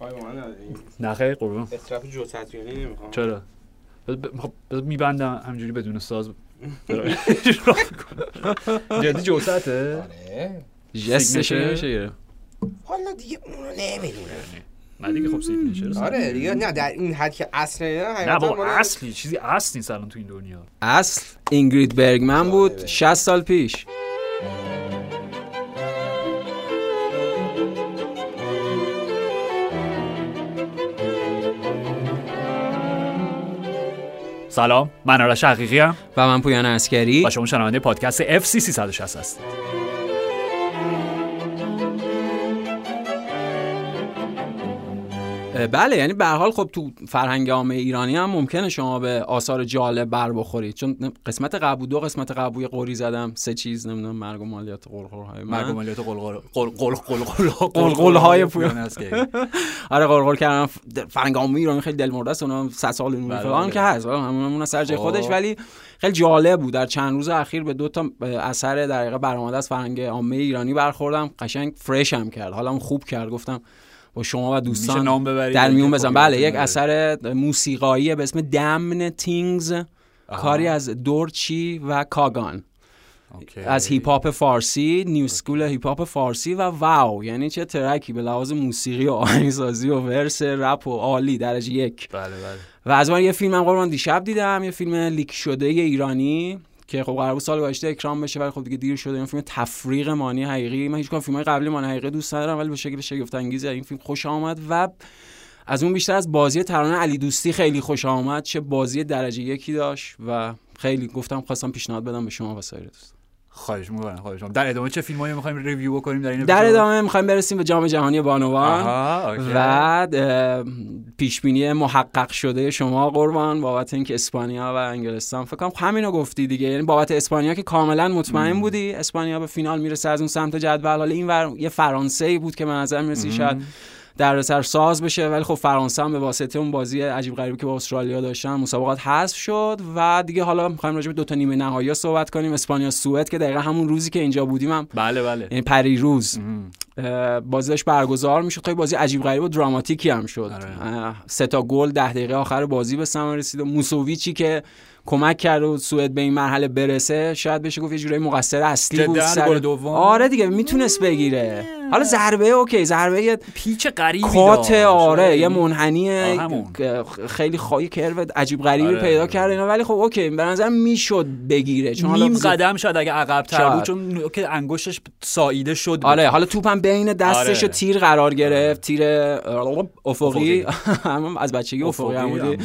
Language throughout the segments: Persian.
پای ما نداری؟ نه خیر قربون اطراف جو سطریانی نمی‌خوام. چرا؟ خب میبندم همینجوری بدون ساز. جدی جوسته آره. جستش سیگنچر؟ نمیشه حالا دیگه اونو نمی‌دونم. نه دیگه خب سیگنچر آره دیگه نه در این حد که اصل نه نه مال- اصلی چیزی اصل نیست الان تو این دنیا. اصل اینگرید برگمن بود جالبه. 60 سال پیش. سلام. من آرش حقیقی و من پویان اسکری و شما شنونده پادکست FC 360 هستید. بله یعنی به هر حال خب تو فرهنگ عامه ایرانی هم ممکنه شما به آثار جالب بر بخورید. چون قسمت قبل دو قسمت قبل یه قوری زدم سه چیز نمی‌دونم مرگ و مالیات قرقرهای مرگ و مالیات قلقل قلقل قلقل قلقل‌های پویان. آره غرغر کردم فرهنگ عامه ایرانی خیلی دلمرده است. اونم 100 سال نور بله، فلان بله. که هست. همون سر جای خب. خودش. ولی خیلی جالب بود. در چند روز اخیر به دو تا اثر در واقع برآمده از فرهنگ عامه ایرانی برخوردم. قشنگ فرش هم کرد. حالم خوب کرد. گفتم با شما و دوستان نام ببرید در میون بزن بله یک. اثر موسیقایی به اسم دمن tings کاری از دورچی و کاگان. اوکی. از هیپ هاپ فارسی new school هیپ هاپ فارسی و واو. یعنی چه ترکی به لحاظ موسیقی و آهنگسازی و verse رپ و عالی درجه یک. بله بله. و از من یه فیلم هم قربان دیشب دیدم یه فیلم leak شده ایرانی. که خب قرار بود سال گذشته اکران بشه ولی خب دیگه دیر شده. این فیلم تفریق مانی حقیقی. من هیچ فیلم های قبلی مانی حقیقی دوست ندارم ولی به شکل شگفت انگیز این فیلم خوشم آمد و از اون بیشتر از بازی ترانه علی دوستی خیلی خوشم آمد چه بازی درجه یکی داشت و خیلی گفتم خواستم پیشنهاد بدم به شما و سایر دوست خواهش می‌کنم خواهش می‌کنم. در ادامه چه فیلمایی می‌خوایم review بکنیم در این در؟ ادامه می‌خوایم برسیم به جام جهانی بانوان. و پیش بینی محقق شده شما قربان بابت اینکه اسپانیا و انگلستان فکر کنم همینو گفتی دیگه. یعنی بابت اسپانیا که کاملا مطمئن بودی. اسپانیا به فینال می‌رسه از اون سمت جدول. حالا این ور یه فرانسه ای بود که من نظر می‌رسی شاید در سر ساز بشه ولی خب فرانسه هم به واسطه اون بازی عجیب غریبی که با استرالیا داشتن مسابقات حذف شد و دیگه حالا می‌خوایم راجع به دو تا نیمه نهایی صحبت کنیم اسپانیا سوئد که دقیقا همون روزی که اینجا بودیم هم بله بله یعنی پریروز مهم. اه، بازی داشت برگزار می‌شد خیلی بازی عجیب غریب و دراماتیکی هم شد آره. سه تا گل ده دقیقه آخر بازی به ثمر رسید و موسوویچی که کمک کرد و سوئد به این مرحله برسه شاید بشه گفت یه جورایی مقصر اصلی بود سر گل دوم؟ آره دیگه می‌تونست بگیره حالا ضربه اوکی ضربه یه پیچ غریبی کات. آره یه منحنی همون. که خیلی خواهی کرو عجیب غریبی آره، پیدا آره. کرد اینا ولی خب اوکی به نظر می‌شد بگیره چون حالا نیم ز- قدم شاید اگه عقب تر. بود چون که انگشتش ساییده شد آره حالا توپم بین دستش و آره. تیر قرار گرفت تیر افقی هم از بچگی افقی افقی.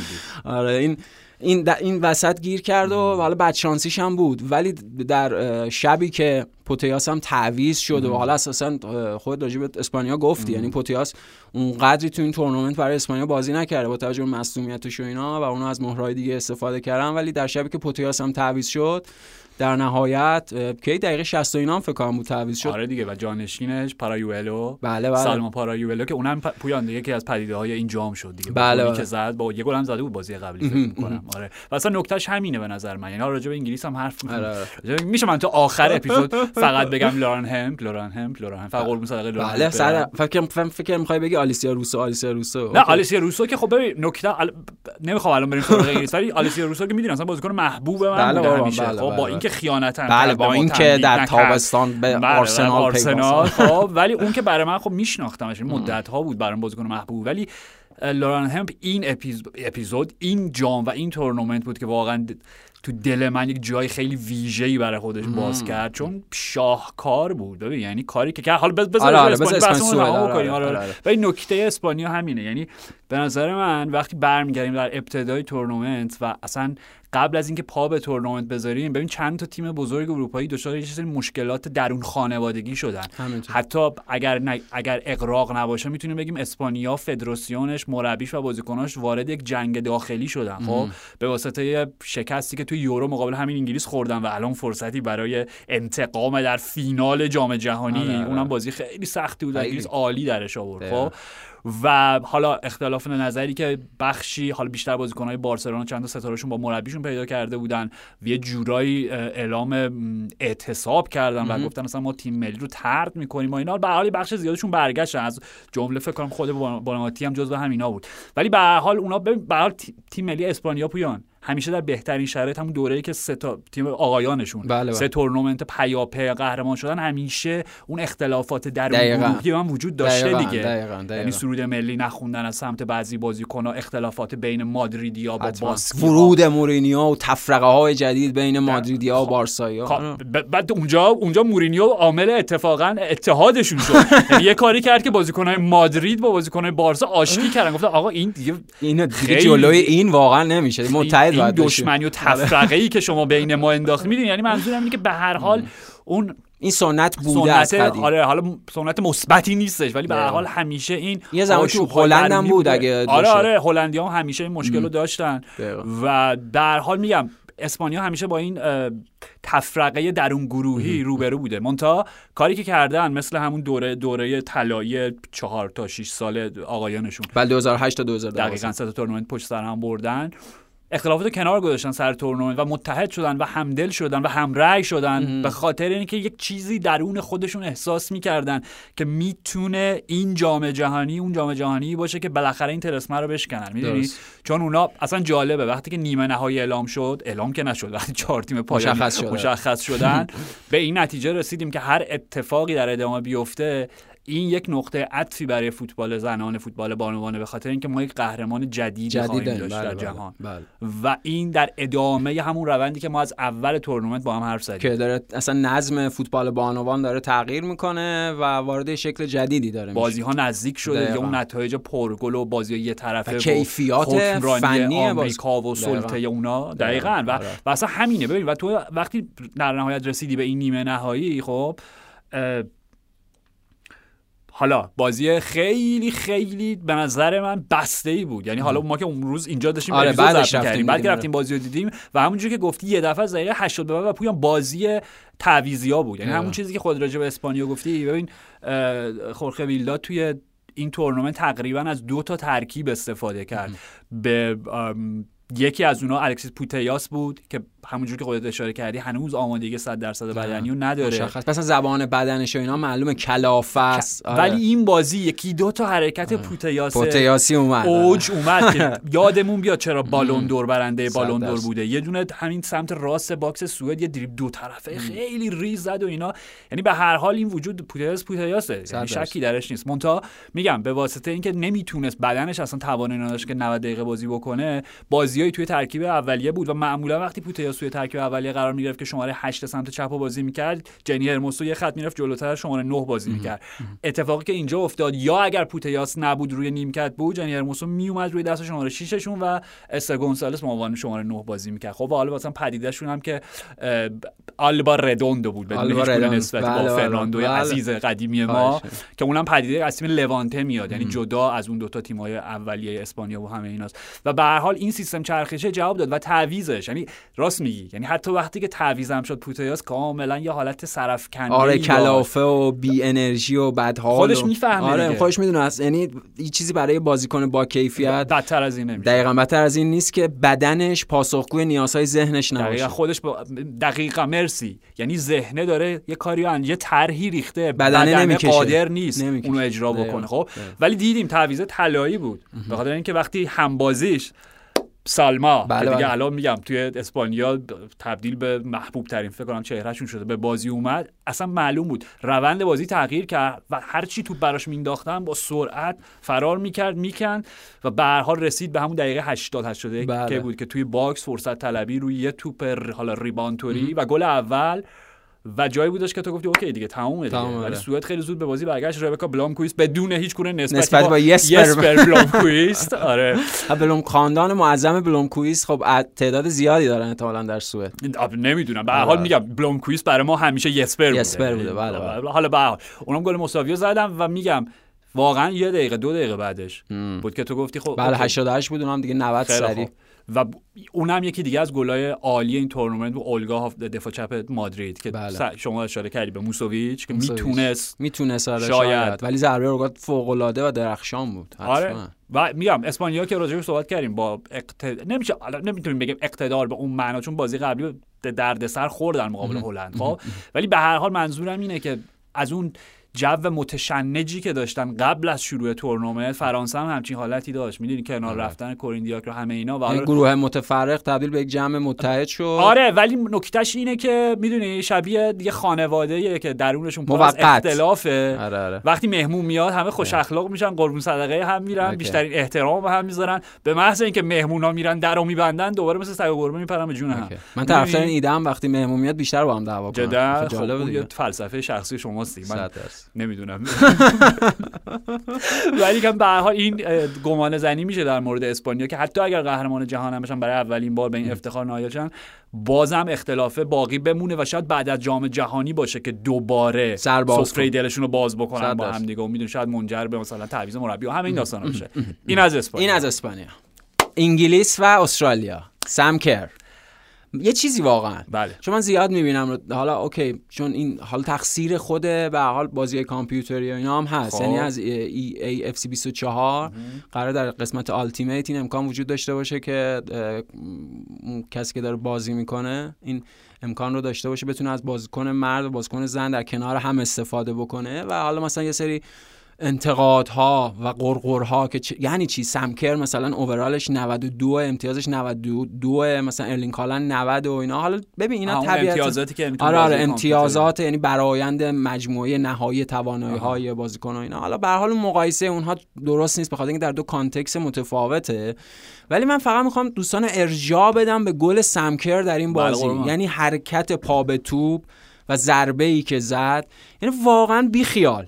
آره این این این وسط گیر کرد و حالا بدشانسیش هم بود. ولی در شبی که پوتیاس هم تعویض شد و حالا اساسا خود راجع به اسپانیا گفتی یعنی پوتیاس اون قدری تو این تورنمنت برای اسپانیا بازی نکرده با توجه به مصدومیتش و اینا و اونا از مهره‌های دیگه استفاده کردن. ولی در شبی که پوتیاس هم تعویض شد در نهایت کی دقیقه 60 و اینا هم فکر کنم بود تعویض شد. آره دیگه و جانشینش پارایوئلو. بله بله. سالما پارایوئلو که اونم پویان یکی از پدیده های این جام شد دیگه. بله، بله. که زد با یه گل هم زده بود بازی قبلی فکر می‌کنم. آره. و اصلا نکتهش همینه به نظر من. یعنی حالا راجع به انگلیس هم حرف آره، می‌زنم آره. میشه من تو آخر اپیزود فقط بگم لوران همپ لوران همپ لوران همپ. فقط قربون صدقه لوران بله سر. فکر فکر می‌خوای بگی آلیسیا روسو آلیسیا روسو. نه. آلیسیا روسو که خب ببین نکته. نمی‌خوام الان بریم سراغ انگلیس ولی آلیسیا روسو که می‌دونی اصلا بازیکن محبوب من بله بله، خب بله، با بله. اینکه خیانت هم بله با اینکه در. تابستان به بله، بله، آرسنال آرسنال پیوست خب ولی اون که برای من خب میشناختمش مدت ها بود برام بازیکن محبوب. ولی لورن همپ این اپیز- اپیزود این جام و این تورنمنت بود که واقعا د- تو دل من یک جای خیلی ویژه‌ای برای خودش باز کرد. چون شاهکار بود. ببین یعنی کاری که حالا بز- بذار آره، آره، اسپانیا نکته اسپانیا همینه. یعنی به نظر من وقتی برمیگردیم در ابتدای تورنمنت و اصلا قبل از اینکه پا به تورنمنت بذاریم ببین چند تا تیم بزرگ اروپایی دچار یه سری مشکلات درون خانوادگی شدن همینطور. حتی اگر ن- اگر اغراق نباشه می‌تونیم بگیم اسپانیا فدراسیونش مربیش و بازیکناش وارد یک جنگ داخلی شدن خب به واسطه شکستی که توی یورو مقابل همین انگلیس خوردن و الان فرصتی برای انتقام در فینال جام جهانی آره، آره. اونم بازی خیلی سختی بود. انگلیس عالی درش آورد. خب و حالا اختلاف نظری که بخشی حالا بیشتر بازیکنهای بارسلونا چند تا ستارهشون با مربیشون پیدا کرده بودن. یه جورایی اعلام اعتصاب کردن و گفتن مثلا ما تیم ملی رو ترد می‌کنیم و اینا. به حال بخش زیادشون برگشتن از جمله فکر کنم خود بون- بوناماتی هم جزو همینا بود. ولی به حال اونا به حال تی- تیم ملی اسپانیا پویان. همیشه در بهترین شرایط همون دوره‌ای که سه تا تیم آقایانشون بله، بله. سه تورنمنت پیاپی قهرمان شدن همیشه اون اختلافات دقیقاً. گروهی هم وجود داشته دقیقاً، دیگه. یعنی سرود ملی نخوندن از سمت بعضی بازیکن‌ها اختلافات بین مادریدیا با. باسکی ورود مورینیو و تفرقه های جدید بین مادریدیا و خب. بارسایا خب، بعد اونجا اونجا مورینیو عامل اتفاقا اتحادشون شد یعنی یه کاری کرد که بازیکن‌های مادرید با بازیکن‌های بارسا آشتی کردن گفتن آقا این دیگه این دیگه جلوی این واقعا نمیشه متحد این. دشمنی و تفرقه ای که شما بین ما انداخت می‌دونی؟ یعنی منظورم اینه که به هر حال اون این سنت بوده از سنت قدیم. آره حالا سنت مثبتی نیستش ولی به هر دقیقاً. حال همیشه این یه زمان تو هلند هم بود. اگه آره. آره هلندی هم همیشه این مشکل رو داشتن. و در حال میگم اسپانیا همیشه با این تفرقه درون گروهی روبرو بوده. مونتا کاری که کردن مثل همون دوره دوره طلایی چهار تا 6 سال آقایانشون. بله 2008 تا 2012 دقیقا سه تا تورنمنت پشت سر هم بردن. اختلافات کنار گذاشتن سر تورنمنت و متحد شدن و همدل شدن و همرأی شدن. به خاطر اینکه یک چیزی درون خودشون احساس می‌کردن که می‌تونه این جام جهانی اون جام جهانی باشه که بالاخره این تلسمه رو بشکنن. می‌دونی. چون اونا اصلا جالبه. وقتی که نیمه نهایی اعلام شد اعلام که نشد وقتی چهار تیم پایانی مشخص. مشخص شدن. به این نتیجه رسیدیم که هر اتفاقی در ادامه بیفته این یک نقطه عطفی برای فوتبال زنان فوتبال بانوانه به خاطر اینکه ما یک قهرمان جدیدی جدید خواهیم داریم. داشت بله، در بله، جهان بله. و این در ادامه همون روندی که ما از اول تورنمنت با هم حرف زدیم که داره اصلا نظم فوتبال بانوان داره تغییر می‌کنه و وارد شکل جدیدی داره میشه. بازی ها نزدیک شده دقیقاً. اون نتایج پرگل و بازی یه طرفه و کیفیات فنی آمریکا و سلطه دقیقاً. اونا دقیقاً و, آره. و اصلا همینه ببین و تو وقتی در نهایت رسیدی به این نیمه نهایی خب حالا بازی خیلی خیلی به نظر من بسته ای بود. یعنی حالا ما که اون روز اینجا داشتیم آره، بعدش ضبط رفتیم. بعد که رفتیم بازی رو دیدیم و همونجوری که گفتی یه دفعه از دقیقه 80 به بعد و پویان بازی تعویضیا بود. یعنی آره. همون چیزی که خود راجع به اسپانیا گفتی ببین خورخه ویلدا توی این تورنمنت تقریبا از دو تا ترکیب استفاده کرد. به یکی از اونها الکسیس پوتیاس بود که همونجور که خودت اشاره کردی هنوز آمادگی 100 درصد بدنی رو نداره. مشخص. مثلا زبان بدنش و اینا معلومه کلافه است آره. ولی این بازی یکی دو تا حرکت پوتیاس پوتیاسی اومد. اوج اومد که یادمون بیاد چرا بالون دور برنده بالون دور. بوده. یه دونه همین سمت راست باکس سوئد یه دریب دو طرفه خیلی ریز زد و اینا. یعنی به هر حال این وجود پوتیاس پوتیاسه. یعنی. شکی درش نیست. منتها میگم به واسطه اینکه نمی‌تونست بدنش اصلا توانایی نداشت که 90 دقیقه بازی بکنه بازیایی توی ترکیب اولیه بود و معمولا وقتی پوتیاس توی ترکیب اولیه قرار می‌گرفت که شماره 8 سمت چپ رو بازی می‌کرد. جنی هرموسو یه خط می‌رفت جلوتر شماره 9 بازی می‌کرد. اتفاقی که اینجا افتاد یا اگر پوتیاس نبود روی نیمکت بود جنی هرموسو میومد روی دست شماره 6 شون و استر گونسالس به عنوان شماره 9 بازی می‌کرد. خب حالا مثلا پدیدهشون هم که آلبا ردوندو بود ردوندو. نسبت بله، با بله، فرناندوی بله. عزیز قدیمی ما. که اونم پدیده از تیم لوانته میاد. یعنی جدا از اون دوتا تیم‌های اولیه اسپانیا و همه ایناست. و به هر حال این سیستم چرخشه جواب داد و تعویزش یعنی راست میگی یعنی حتی وقتی که تعویزم شد پوتیاس کاملا یه حالت سرفکنده آره کلافه و بی انرژی و بدحال خودش و... می‌فهمه آره دیگه. خودش می‌دونه است یعنی یه چیزی برای بازیکن با کیفیت بدتر از این نمیشه دقیقا بدتر از این نیست که بدنش پاسخگوی نیازهای ذهنش دقیقا نباشه خودش با دقیقا مرسی یعنی ذهنه داره یه کاری ان یه طرحی ریخته بدنه نمی‌کشه. قادر نیست نمی‌کشه. اونو اجرا دقیقا. بکنه خب دقیقا. ولی دیدیم تعویض طلایی بود به خاطر اینکه وقتی همبازیش سالما بله، که دیگه بله. الان میگم توی اسپانیا تبدیل به محبوب ترین فکر کنم چهرهشون شده به بازی اومد اصلا معلوم بود روند بازی تغییر کرد و هر چی توپ براش مینداختن با سرعت فرار می‌کرد می‌کند و به هر حال رسید به همون دقیقه 80 81 بله. که بود که توی باکس فرصت طلبی روی یه توپ ر- حالا reboundطوری و گل اول و جایی بودش که تو گفتی اوکی دیگه تمومه دیگه. ولی سوئد خیلی زود به بازی برگشت ربکا بلومکویست بدون هیچ گونه نسبتی نسبت با یسپر. یسپر بلومکویست آره بلوم خاندان معظم بلومکویست خب تعداد زیادی دارن احتمالاً در سوئد نمی‌دونم به هر حال میگم بلومکویست برای ما همیشه یسپر بوده یسپر بوده، بله، بله. حالا به حال اونم گل مساوی زدم و میگم واقعا یه دقیقه دو دقیقه بعدش بود که تو گفتی خب بله اوکی. 88 بود اونم دیگه 90 خیلی سری. و اونم یکی دیگه از گلای عالی این تورنمنت بود اولگا دفاع چپ مادرید که بله. شما اشاره کردی به موسوویچ که. می‌تونست می‌تونست آره شاید. شاید. ولی ضربه اوقات فوق العاده و درخشان بود حتما. آره و میگم اسپانیا که راجعش صحبت کردیم با اقت... نمیشه نمی‌تونیم بگیم اقتدار به اون معنا چون بازی قبلی دردسر خورد در مقابل هلند خب ولی به هر حال منظورم اینه که از اون جو متشنجی که داشتن قبل از شروع تورنمنت فرانسه هم همچین حالتی داشت می‌دونی کنار رفتن کورین دیاکر رو همه اینا و حالا گروه متفرق تبدیل به یک جمع متحد شد آره ولی نکتهش اینه که می‌دونی شبیه دیگه خانواده که درونشون پر از. اختلافه آره آره وقتی مهمون میاد همه خوش اخلاق میشن قربون صدقه هم میرن اوکی. بیشترین احترام به هم می‌ذارن به محض اینکه مهمونا میرن درو میبندن دوباره مثل سگ گربه میپرن به جون هم. من طرفدار این؟ ایده هم وقتی مهمون میاد بیشتر با هم دعوا خیلی خب یه فلسفه شخصی شماست. من. نمی‌دونم. ولی که به حال این گمان زنی میشه در مورد اسپانیا که حتی اگر قهرمان جهان هم بشن برای اولین بار به این افتخار نایل شن بازم اختلاف باقی بمونه و شاید بعد از جام جهانی باشه که دوباره سفره. دلشون رو باز بکنن با. هم دیگه. میدون شاید منجر به مثلا تعویض مربی و همه این داستانا بشه این از اسپانیا. این از اسپانیا. انگلیس و استرالیا. سم کر یه چیزی واقعا. بله. چون من زیاد می‌بینم حالا اوکی چون این حال تقصیر خود به حال بازی کامپیوتری و اینا هم هست. خب. یعنی از EA FC 24 قرار در قسمت Ultimate این امکان وجود داشته باشه که کسی که داره بازی می‌کنه این امکان رو داشته باشه بتونه از بازیکن مرد و بازیکن زن در کنار هم استفاده بکنه و حالا مثلا یه سری انتقادها و غرغرها که چ- یعنی چی؟ سم کر مثلا overall ش 92 امتیازش 92 مثلا ارلینگ هالند 90 و اینا. حالا ببین اینا همون طبیعتا امتیازاتی که آره آره امتیازات یعنی برآیند مجموعه نهایی توانایی های بازیکن و اینا. حالا به حال مقایسه اونها درست نیست بخاطر اینکه در دو context متفاوته. ولی من فقط می‌خوام دوستان ارجاع بدم به گل سم کر در این بله، بازی. یعنی حرکت پا به توپ و ضربه ای که زد. یعنی واقعا بیخیال.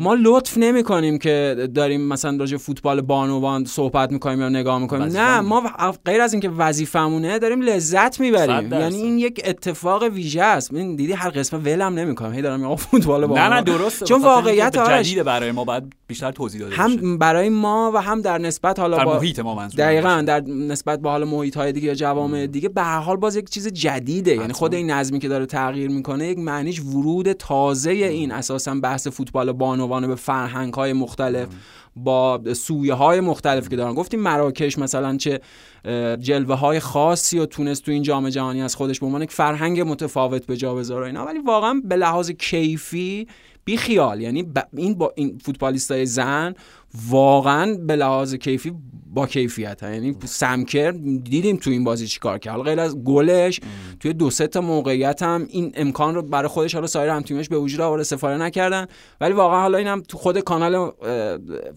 ما لطف نمی کنیم که داریم مثلا راجع فوتبال بانوان صحبت می‌کنیم یا نگاه می‌کنیم. نه. ما غیر از اینکه وظیفمونه داریم لذت می‌بریم. یعنی این یک اتفاق ویژه است. من دیدی هر قسمت ولم نمی‌کنم هی دارم میگم فوتبال نه بانوان. نه درسته. چون بخاطر اینکه واقعیت آرش جدیده برای ما باید بیشتر توضیح داده بشه. هم برای ما و هم در نسبت حالا در با محیط ما منظور دقیقا در نسبت به حال محیط های دیگه یا جوامع دیگه به هر حال باز یک چیز جدیده. یعنی. خود این نظمی که داره تغییر می‌کنه یک معنیش ورود تازه این اساسا بحث فوتبال بانوان به فرهنگ های مختلف با سویه های مختلف که دارن. گفتیم مراکش مثلا چه جلوه های خاصی و تونست تو این جام جهانی از خودش به عنوان یک فرهنگ متفاوت به جا بذاره اینا. ولی واقعا به لحاظ کیفی بی خیال یعنی ب- این با این فوتبالیستای زن واقعا به لحاظ کیفی با کیفیت ها. یعنی سمکر دیدیم تو این بازی چیکار کرد. حالا غیر از گلش توی دو سه تا موقعیت هم این امکان رو برای خودش حالا سایر هم تیمش به وجود آورد استفاده نکردن. ولی واقعا حالا اینم تو خود کانال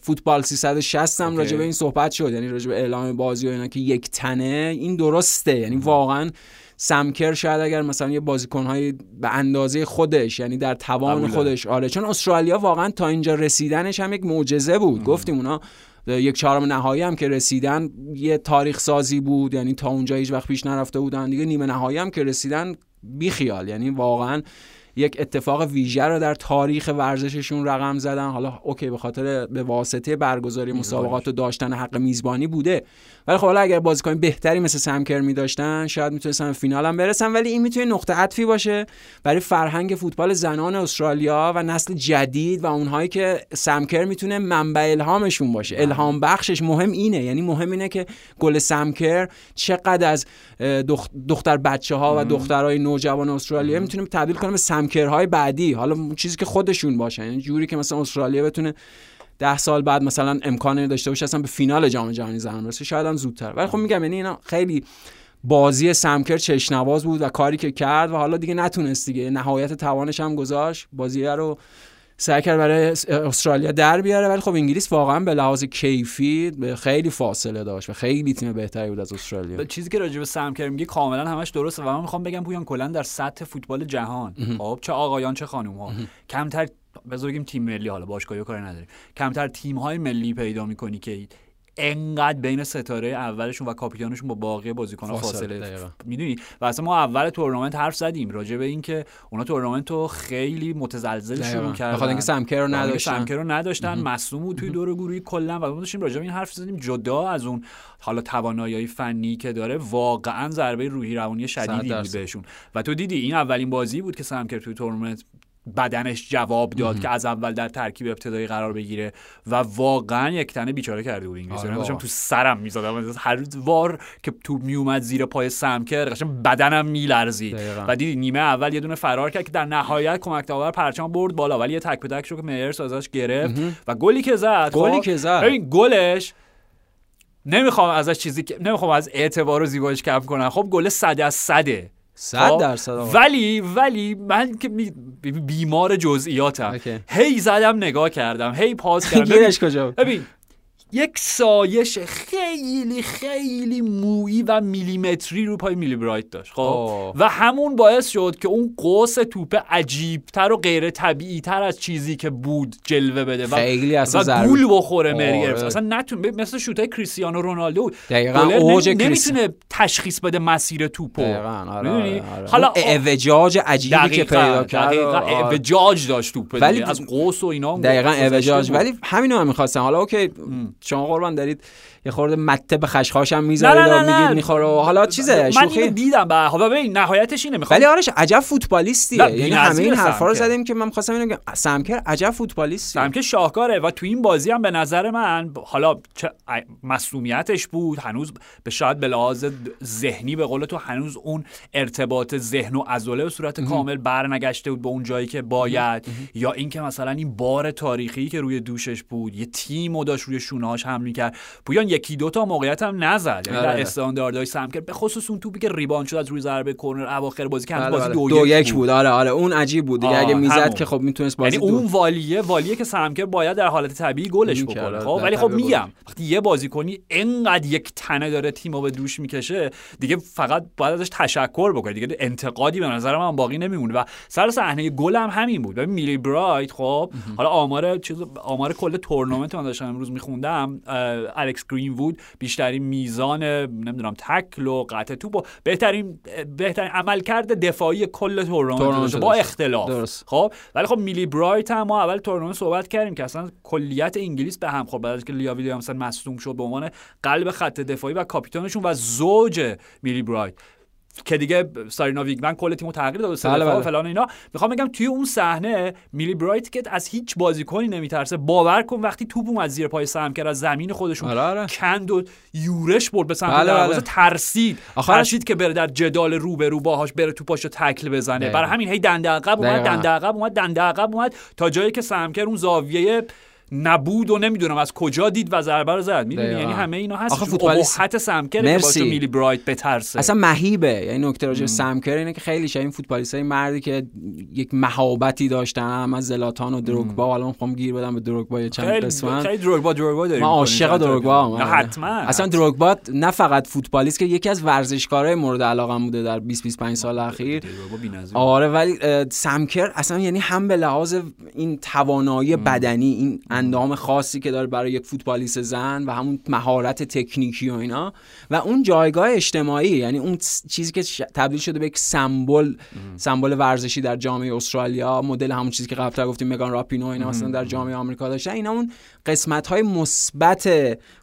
فوتبال 360 هم. راجع به این صحبت شد. یعنی راجع به اعلام بازی و اینا که یک تنه این درسته. یعنی واقعا سمکر شاید اگر مثلا یه بازیکنهای به اندازه خودش یعنی در توان. خودش. آره چون استرالیا واقعا تا اینجا رسیدنش هم یک معجزه بود. گفتیم اونا یک چهارم نهایی هم که رسیدن یه تاریخ سازی بود یعنی تا اونجا هیچ وقت پیش نرفته بودن. دیگه نیمه نهایی هم که رسیدن بیخیال یعنی واقعا یک اتفاق ویژه رو در تاریخ ورزششون رقم زدن. حالا اوکی به خاطر به واسطه برگزاری مسابقات و داشتن حق میزبانی بوده. ولی خب حالا اگر بازیکن بهتری مثل سمکر می داشتن شاید می‌تونستن فینال هم برسن. ولی این می‌تونه نقطه عطفی باشه برای فرهنگ فوتبال زنان استرالیا و نسل جدید و اونهایی که سمکر می‌تونه منبع الهامشون باشه. الهام بخشش مهم اینه. یعنی مهم اینه که گل سمکر چقدر از دخ- دختر بچه ها و دخترای نوجوان استرالیا می‌تونه تبدیل کنه به سمکرهای بعدی. حالا چیزی که خودشون باشن. یعنی جوری که مثلا استرالیا بتونه ده سال بعد مثلا امکانی داشته باشه اصلا به فینال جام جهانی زنان برسه شاید هم زودتر. ولی خب میگم یعنی اینا خیلی بازی سمکر چشنواز بود و کاری که کرد و حالا دیگه نتونست دیگه. نهایت توانش هم گذاشت. بازی رو سعی کرد برای استرالیا در بیاره. ولی خب انگلیس واقعا به لحاظ کیفی به خیلی فاصله داشت و خیلی تیم بهتری بود از استرالیا. چیزی که راجع به سمکر میگه کاملا همش درسته. و من می‌خوام بگم پویان کلا در سطح فوتبال جهان. خب چه آقایان چه خانم ها کمتر بذار بگیم تیم ملی حالا باشگاهی کاری نداریم. کمتر تیم های ملی پیدا می‌کنی که انقدر بین ستاره اولشون و کاپیتانشون با باقی بازیکن‌ها فاصله، فاصله. می‌دونی؟ و اصلا ما اول تورنمنت حرف زدیم راجع به اینکه اونا تورنمنت رو خیلی متزلزل. شروع کردن. بخاطر اینکه سمکر رو نداشتن. سمکر رو نداشتن. مصدوم بود توی دور گروهی کلا. و ما داشتیم راجع به این حرف زدیم جدا از اون حالا توانایی فنی که داره واقعا ضربه روحی روانی شدیدی. بهشون. و تو دیدی این اولین بازی بود که سمکر توی تورنمنت بدنش جواب داد که از اول در ترکیب ابتدایی قرار بگیره و واقعا یک تنه بیچاره کرده بود انگلیس آره یعنی داشتم. تو سرم می‌زدم. هر وار که تو میومد زیر پای سمکر قشنگ بدنم میلرزید. و دیدی نیمه اول یه دونه فرار کرد که در نهایت کمک داور پرچم برد بالا ولی یه تک به تک رو که میرس ازش گرفت و گلی که زد گلی خب، که زد. ببین گلش نمی‌خوام ازش چیزی که نمی‌خوام از اعتبار و زیباییش کم کنم. خب گل صد از صده. صد خب؟ درصد. ولی ولی من که بیمار جزئیاتم. هی زدم نگاه کردم هی پاس کردم گیرش کجا؟ ببین یک سایش خیلی خیلی مویی و میلیمتری رو پای میلی برایت داشت خب آه. و همون باعث شد که اون قوس توپ عجیبتر و غیر طبیعی تر از چیزی که بود جلوه بده و خیلی اصلا و. گول بخوره مری آره. اصلا نتون مثل شوتای کریستیانو رونالدو دقیقاً اوج نمی‌تونه تشخیص بده مسیر توپو دقیقاً آره؟ آره, آره. حالا اون اعوجاج عجیبی که پیدا کرد. اعوجاج داشت توپ ولی ولی از قوس و اینا دقیقا اوجاج. ولی همین رو هم می‌خواستم حالا اوکی شما قربان دارید. یه خورده مته به خشخاش هم می‌ذارید و میگید. می‌خوره حالا چیزه من اینو شوخی؟ دیدم. به خب ببین نهایتش اینه می‌خوام ولی آرش عجب فوتبالیستیه. یعنی همه این حرفا رو سمکر. زدیم که من خواستم اینو بگم. سمکر عجب فوتبالیستیه. که شاهکاره و تو این بازی هم به نظر من حالا چه مسئولیتش بود هنوز به شاید به لحاظ ذهنی به قول تو هنوز اون ارتباط ذهن و عضله به صورت کامل برنگشته بود به اون جایی که باید. یا اینکه مثلا این بار تاریخی که روی دوشش بود یه تیم و داشت روی شونه‌هاش حمل می‌کرد. پویان یکی دو تا موقعیت هم نزد. یعنی آره. در استانداردهای سمکر به خصوص اون توپی که ریباند شد از روی ضربه کرنر اواخر بازی که بله، بازی بله. دو, دو یک بود. آره آره. اون عجیب بود دیگه. اگه می‌زد. که خب می‌تونست بازی یعنی دو اون والیه والیه که سمکر باید در حالت طبیعی گلش بکنه. کرد، خب ولی خب میگم وقتی یه بازیکنی انقدر یک تنه داره تیمو به دوش می‌کشه دیگه فقط باید ازش تشکر بکنه دیگه انتقادی به نظر من باقی نمیمونه. و سر صحنه گل هم همین بود. میلی برایت خب حالا آمار چیز آمار کل تورنمنت من داشتم امروز میخوندم. الکس گرین وود بیشترین میزان نمی‌دونم تکل و قطع توپ و بهترین بهترین عملکرد دفاعی کل تورنمنت با. اختلاف درست. خب ولی خب میلی برایت هم ما اول تورنمنت صحبت کردیم که اصلا کلیت انگلیس به هم خورد بعد از که لیا ویلیامسون مصدوم شد به عنوان قلب خط دفاعی و کاپیتانشون و زوج میلی برایت که دیگه سارینا ویگمن کل تیمو تغییر داد و سه بله، و بله. فلان اینا می‌خوام بگم توی اون صحنه میلی برایت که از هیچ بازیکنی نمیترسه باور کن وقتی توپ اومد زیر پای سمکر از زمین خودشون آره، آره. کند و یورش برد به سمت بله، دروازه بله. ترسید آخرش- ترسید که بره در جدال رو به رو باهاش بره تو پاشو تکل بزنه. برای همین هی دنده عقب اومد. دنده عقب اومد دنده عقب اومد تا جایی که سمکر اون زاویه نبود و نمی‌دونم از کجا دید و ضربه رو زد. می‌دونی. یعنی همه اینا هست. آخه فوتبالیست- سمکر که میلی برایت بترسه. اصلا مهیبه. یعنی نکته راجع سمکر اینه که خیلی شبیه فوتبالیست های مردی که یک مهابتی داشتن هم از زلاتان و دروگبا. الان می‌خوام گیر بدم به دروگبا یه چند قسمت. خیلی دروگبا دروگبا داریم من عاشق دروگبا نه حتما. اصلا دروگبا نه فقط فوتبالیست که یکی از ورزشکارهای مورد علاقه بوده در 20 25 سال اخیر. دروگبا بی‌نظیر. آره ولی سمکر اصلا یعنی هم به لحاظ این توانایی بدنی این اندام خاصی که داره برای یک فوتبالیست زن و همون مهارت تکنیکی و اینا. و اون جایگاه اجتماعی یعنی اون چیزی که تبدیل شده به یک سمبل سمبل ورزشی در جامعه استرالیا مدل همون چیزی که قبلا گفتیم مگان راپینو اینا مثلا در جامعه آمریکا داشتن. اینا اون قسمت های مثبت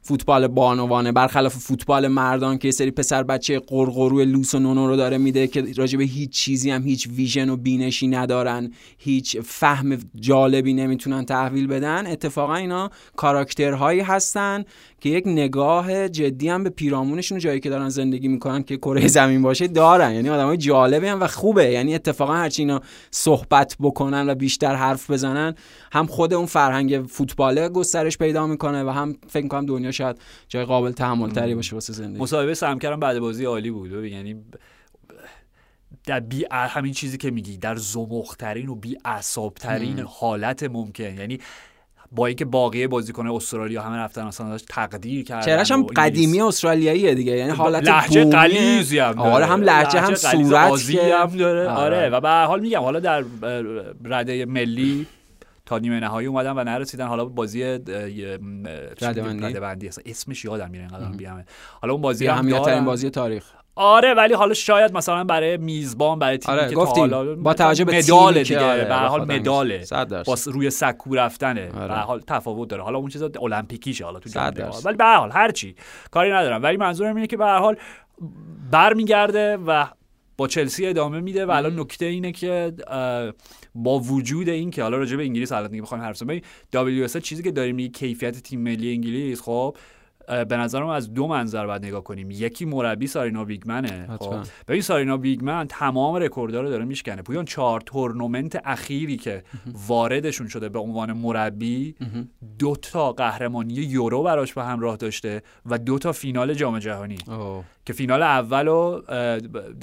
فوتبال بانوانه. برخلاف فوتبال مردان که یه سری پسر بچه قرقرو لوس و نونو رو داره میده که راجع به هیچ چیزی هم هیچ ویژن و بینشی ندارن. هیچ فهم جالبی نمی‌تونن تحویل بدن. اتفاقا اینا کاراکترهایی هستن که یک نگاه جدی هم به پیرامونشون و جایی که دارن زندگی می‌کنن که کره زمین باشه دارن. یعنی آدمای جالبی هم و خوبه. یعنی اتفاقا هرچی اینا صحبت بکنن و بیشتر حرف بزنن هم خود اون فرهنگ فوتباله گسترش پیدا می‌کنه و هم فکر می‌کنم دنیا شاید جای قابل تحمل تری باشه واسه زندگی. مصاحبه سمکرم بعد بازی عالی بود. یعنی در بی همین چیزی که میگی در زمخترین و بی ترین حالت ممکن. یعنی با اینکه باقی بازیکن استرالیا همه رفتن اصلا داشت تقدیر کردن چهرش و هم قدیمی استرالیاییه دیگه یعنی حالت لهجه بومیه. قلیزی هم داره آره هم لهجه هم صورت که هم داره آره. آره و به حال میگم حالا در رده ملی تا نیمه نهایی اومدن و نرسیدن حالا بازی. رده‌بندی اصلا اسمش یادم میره اینقدر بیامه حالا اون بازی هم دارن. بازی تاریخ آره ولی حالا شاید مثلا برای میزبان برای تیمی آره که گفتیم تا حالا با توجه به مدال دیگه آره، به حال مداله. با روی سکو رفتنه. آره. به حال تفاوت داره. حالا اون چیزا المپیکیشه حالا تو. ولی به حال هر چی کاری ندارم. ولی منظورم اینه که به هر حال برمیگرده و با چلسی ادامه میده و الان نکته اینه که با وجود این که حالا راجع به انگلیس الان دیگه بخوایم حرف بزنیم. WSL چیزی که داریم میگه کیفیت تیم ملی انگلیس خب به نظرم از دو منظر باید نگاه کنیم. یکی مربی سارینا ویگمنه خب. ببین سارینا ویگمن تمام رکوردها رو داره میشکنه. پویان چهار تورنمنت اخیری که واردشون شده به عنوان مربی دو تا قهرمانی یورو براش به همراه داشته و دو تا فینال جام جهانی. که فینال اول و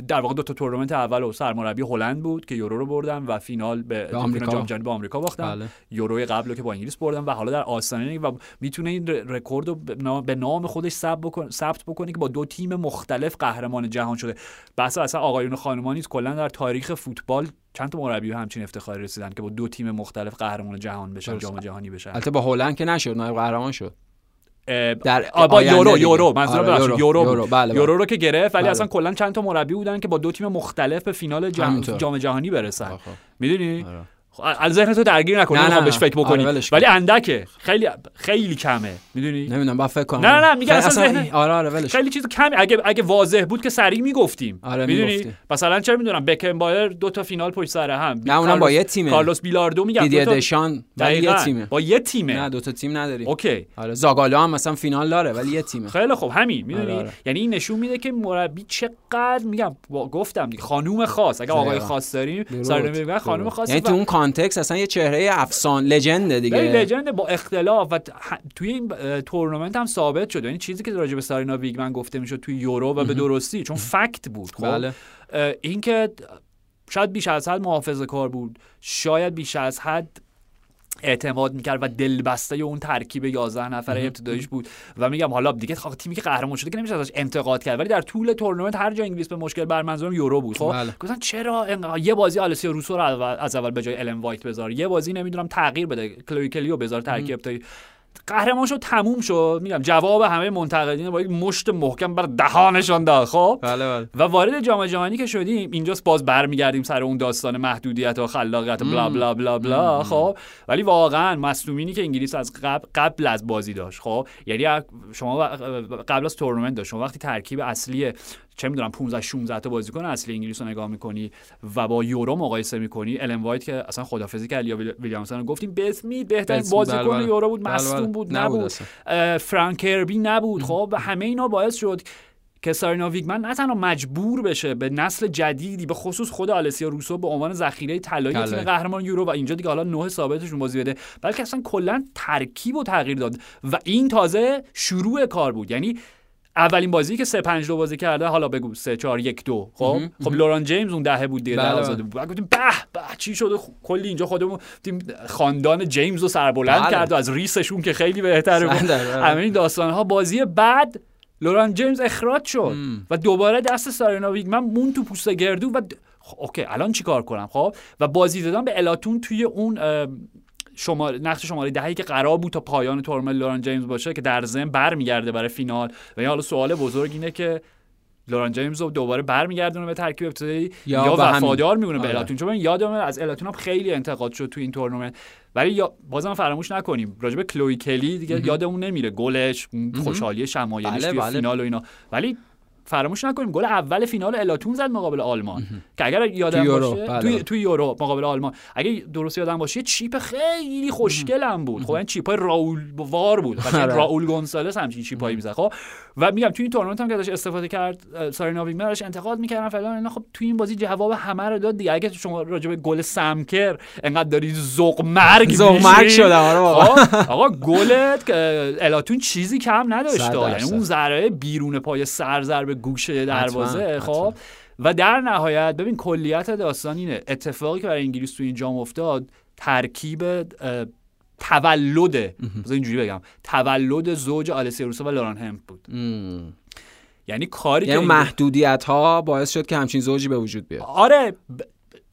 در واقع دو تا تورنمنت اول و سرمربی هلند بود که یورو رو بردن و فینال به به آمریکا. جام جهانی با آمریکا باختن بله. یوروی قبل رو که با انگلیس بردن و حالا در آستانه و می‌تونه این رکورد رو به نام- به خودش ثبت بکنه ثبت بکنه که با دو تیم مختلف قهرمان جهان شده بحث اصلا آقایون و خانوما نیست کلا در تاریخ فوتبال چند تا مربی به همچین افتخاری رسیدن که با دو تیم مختلف قهرمان جهان بشن. جام جهانی بشن البته با هلند که نشد نایب قهرمان شد در با آینده یورو. یورو منظورم آره، یورو یورو. بله، بله. یورو رو که گرفت ولی بله. اصلا کلا چند تا مربی بودن که با دو تیم مختلف به فینال جام, جهانی برسن آخه. می‌دونی آره. از ذهن تو درگیر نکن نه، نه، بهش فکر آره، بکنی کن. ولی اندکه. خیلی خیلی کمه. می‌دونی؟ نمی‌دونم با فکر کنم. نه، نه، میگم خیلی اصلا ذهن- آره آره ولش. خیلی چیز کمی اگه اگه واضح بود که سریع می‌گفتیم. آره، می‌دونی؟ می‌گفتیم. مثلا چه می‌دونم بکن بایر دو تا فینال پشت سر هم. نه، اونم با یه تیمه. کارلوس بیلاردو میگم. تا- دشان ولی یه. تیمه. با یه تیمه. نه دو تا تیم نداریم. اوکی. آره زاگالو هم مثلا فینال داره ولی یه تیمه. خیلی خوب همین می‌دونی؟ آره، آره. یعنی این نشون میده که مربی چقدر میگم با گفتم خانوم خاص. اگه آقای. خاص داریم میگن خانوم. خاص یعنی تو اون context اصلا یه چهره افسان legend ه دیگه. legend با اختلاف و توی این تورنمنت هم ثابت شد. یعنی چیزی که راجع به سارینا ویگمن گفته می‌شد توی یورو و به درستی چون fact بود خب؟ بله. اه، این که شاید بیش از حد محافظه کار بود شاید بیش از حد اعتماد می‌کرد و دلبسته اون ترکیب 11 نفره ابتداییش بود. و میگم حالا دیگه خب تیمی که قهرمان شده که نمیشه ازش انتقاد کرد. ولی در طول تورنمنت هر جا انگلیس به مشکل بر منظورم یورو بود. خب بله. گفتن چرا یه بازی آلسیا روسو رو از اول به جای الن وایت بذار؟ یه بازی نمی‌دونم تغییر بده. کلوی کلیو بذار ترکیب ابتدایی. قهرمان شد تموم شد. میگم جواب همه منتقدین با یک مشت محکم بر دهانشان داد. خب؟ بله بله. و وارد جام جهانی که شدیم اینجاست باز برمیگردیم سر اون داستان محدودیت و خلاقیت و بلا بلا بلا بلا. خب؟ ولی واقعا مصدومینی که انگلیس از قبل, قبل از بازی داشت. خب؟ یعنی شما قبل از تورنمنت داشت. شما وقتی ترکیب اصلی چه می‌دونم 15 16 تا بازیکن اصلی انگلیس رو نگاه می‌کنی و با یورو مقایسه می‌کنی الن وایت که اصلا خدافظی کرد یا ویلیامسون گفتیم بسمی بهترین بسمی، بازیکن بله، بله. یورو بود بله، مصدوم. بود نبود فرانک کربی نبود خب همه اینا باعث شد که سارینا ویگمن نه تنها مجبور بشه به نسل جدیدی به خصوص خود آلسیا روسو به عنوان ذخیره طلایی تیم. قهرمان یورو و اینجا دیگه حالا نه ثابتشون بازی بده بلکه اصلا کلا ترکیب و تغییر داد و این تازه شروع کار بود یعنی اولین بازی که 3 5 2 بازی کرده حالا بگو 3 4 1 2 خب؟ خب لوران جیمز اون دهه بود دیگه بله، ده بله. آزاده بود گفتیم به به چی شده؟ کلی اینجا خودمون تیم خاندان جیمز رو سربلند بله. کرد و از ریسشون که خیلی بهتره بود. درصد. همه این داستان ها بازی بعد لوران جیمز اخراج شد و دوباره دست سارینا ویگمن مون تو پوست گردو و د- خب، اوکی الان چیکار کنم؟ خب؟ و بازی دادن به الاتون توی اون اه، شماره نقش شماره دهی که قرار بود تا پایان تورنمنت لوران جیمز باشه که در ضمن برمیگرده برای فینال. و حالا سوال بزرگ اینه که لوران جیمز رو دوباره برمیگردونه به ترکیب ابتدایی یا یا. وفادار میمونه به آره. الاتون چون من یادمه از الاتون هم خیلی انتقاد شد تو این تورنمنت. ولی یا بازم فراموش نکنیم. راجع به کلوی کلی دیگه یادمون نمیره. گلش خوشحالی شمایلیش بله، بله. فینال و اینا. ولی فراموش نکنیم گل اول فینال الاتون زد مقابل آلمان. که اگر یادم تو یورو، باشه بله. توی توی یورو مقابل آلمان. اگه درست یادم باشه چیپ خیلی خوشگلم بود. خب این چیپای راول وار بود. آره. راول گونسالس همچین چیپایی می‌زد. خب و میگم توی این تورنمنت هم که داشت استفاده کرد اه، سارینا ویگمن داشت انتقاد می‌کردن فلان اینا. خب توی این بازی جواب همه رو داد دیگه. اگه شما راجع به گل سمکر انقدر داری ذوق مرگ ذوق مرگ شدم، آره. خب، آقا گلت الاتون چیزی کم نداشته صد یعنی. اون ضربه بیرون پای سر ضربه گوشه دروازه خب؟ و در نهایت ببین کلیت داستان اینه. اتفاقی که برای انگلیس تو این جام افتاد ترکیب تولد اینجوری بگم تولد زوج روسو و لوران همپ بود. یعنی کاری یعنی که محدودیت ها باعث شد که همچین زوجی به وجود بیاد. آره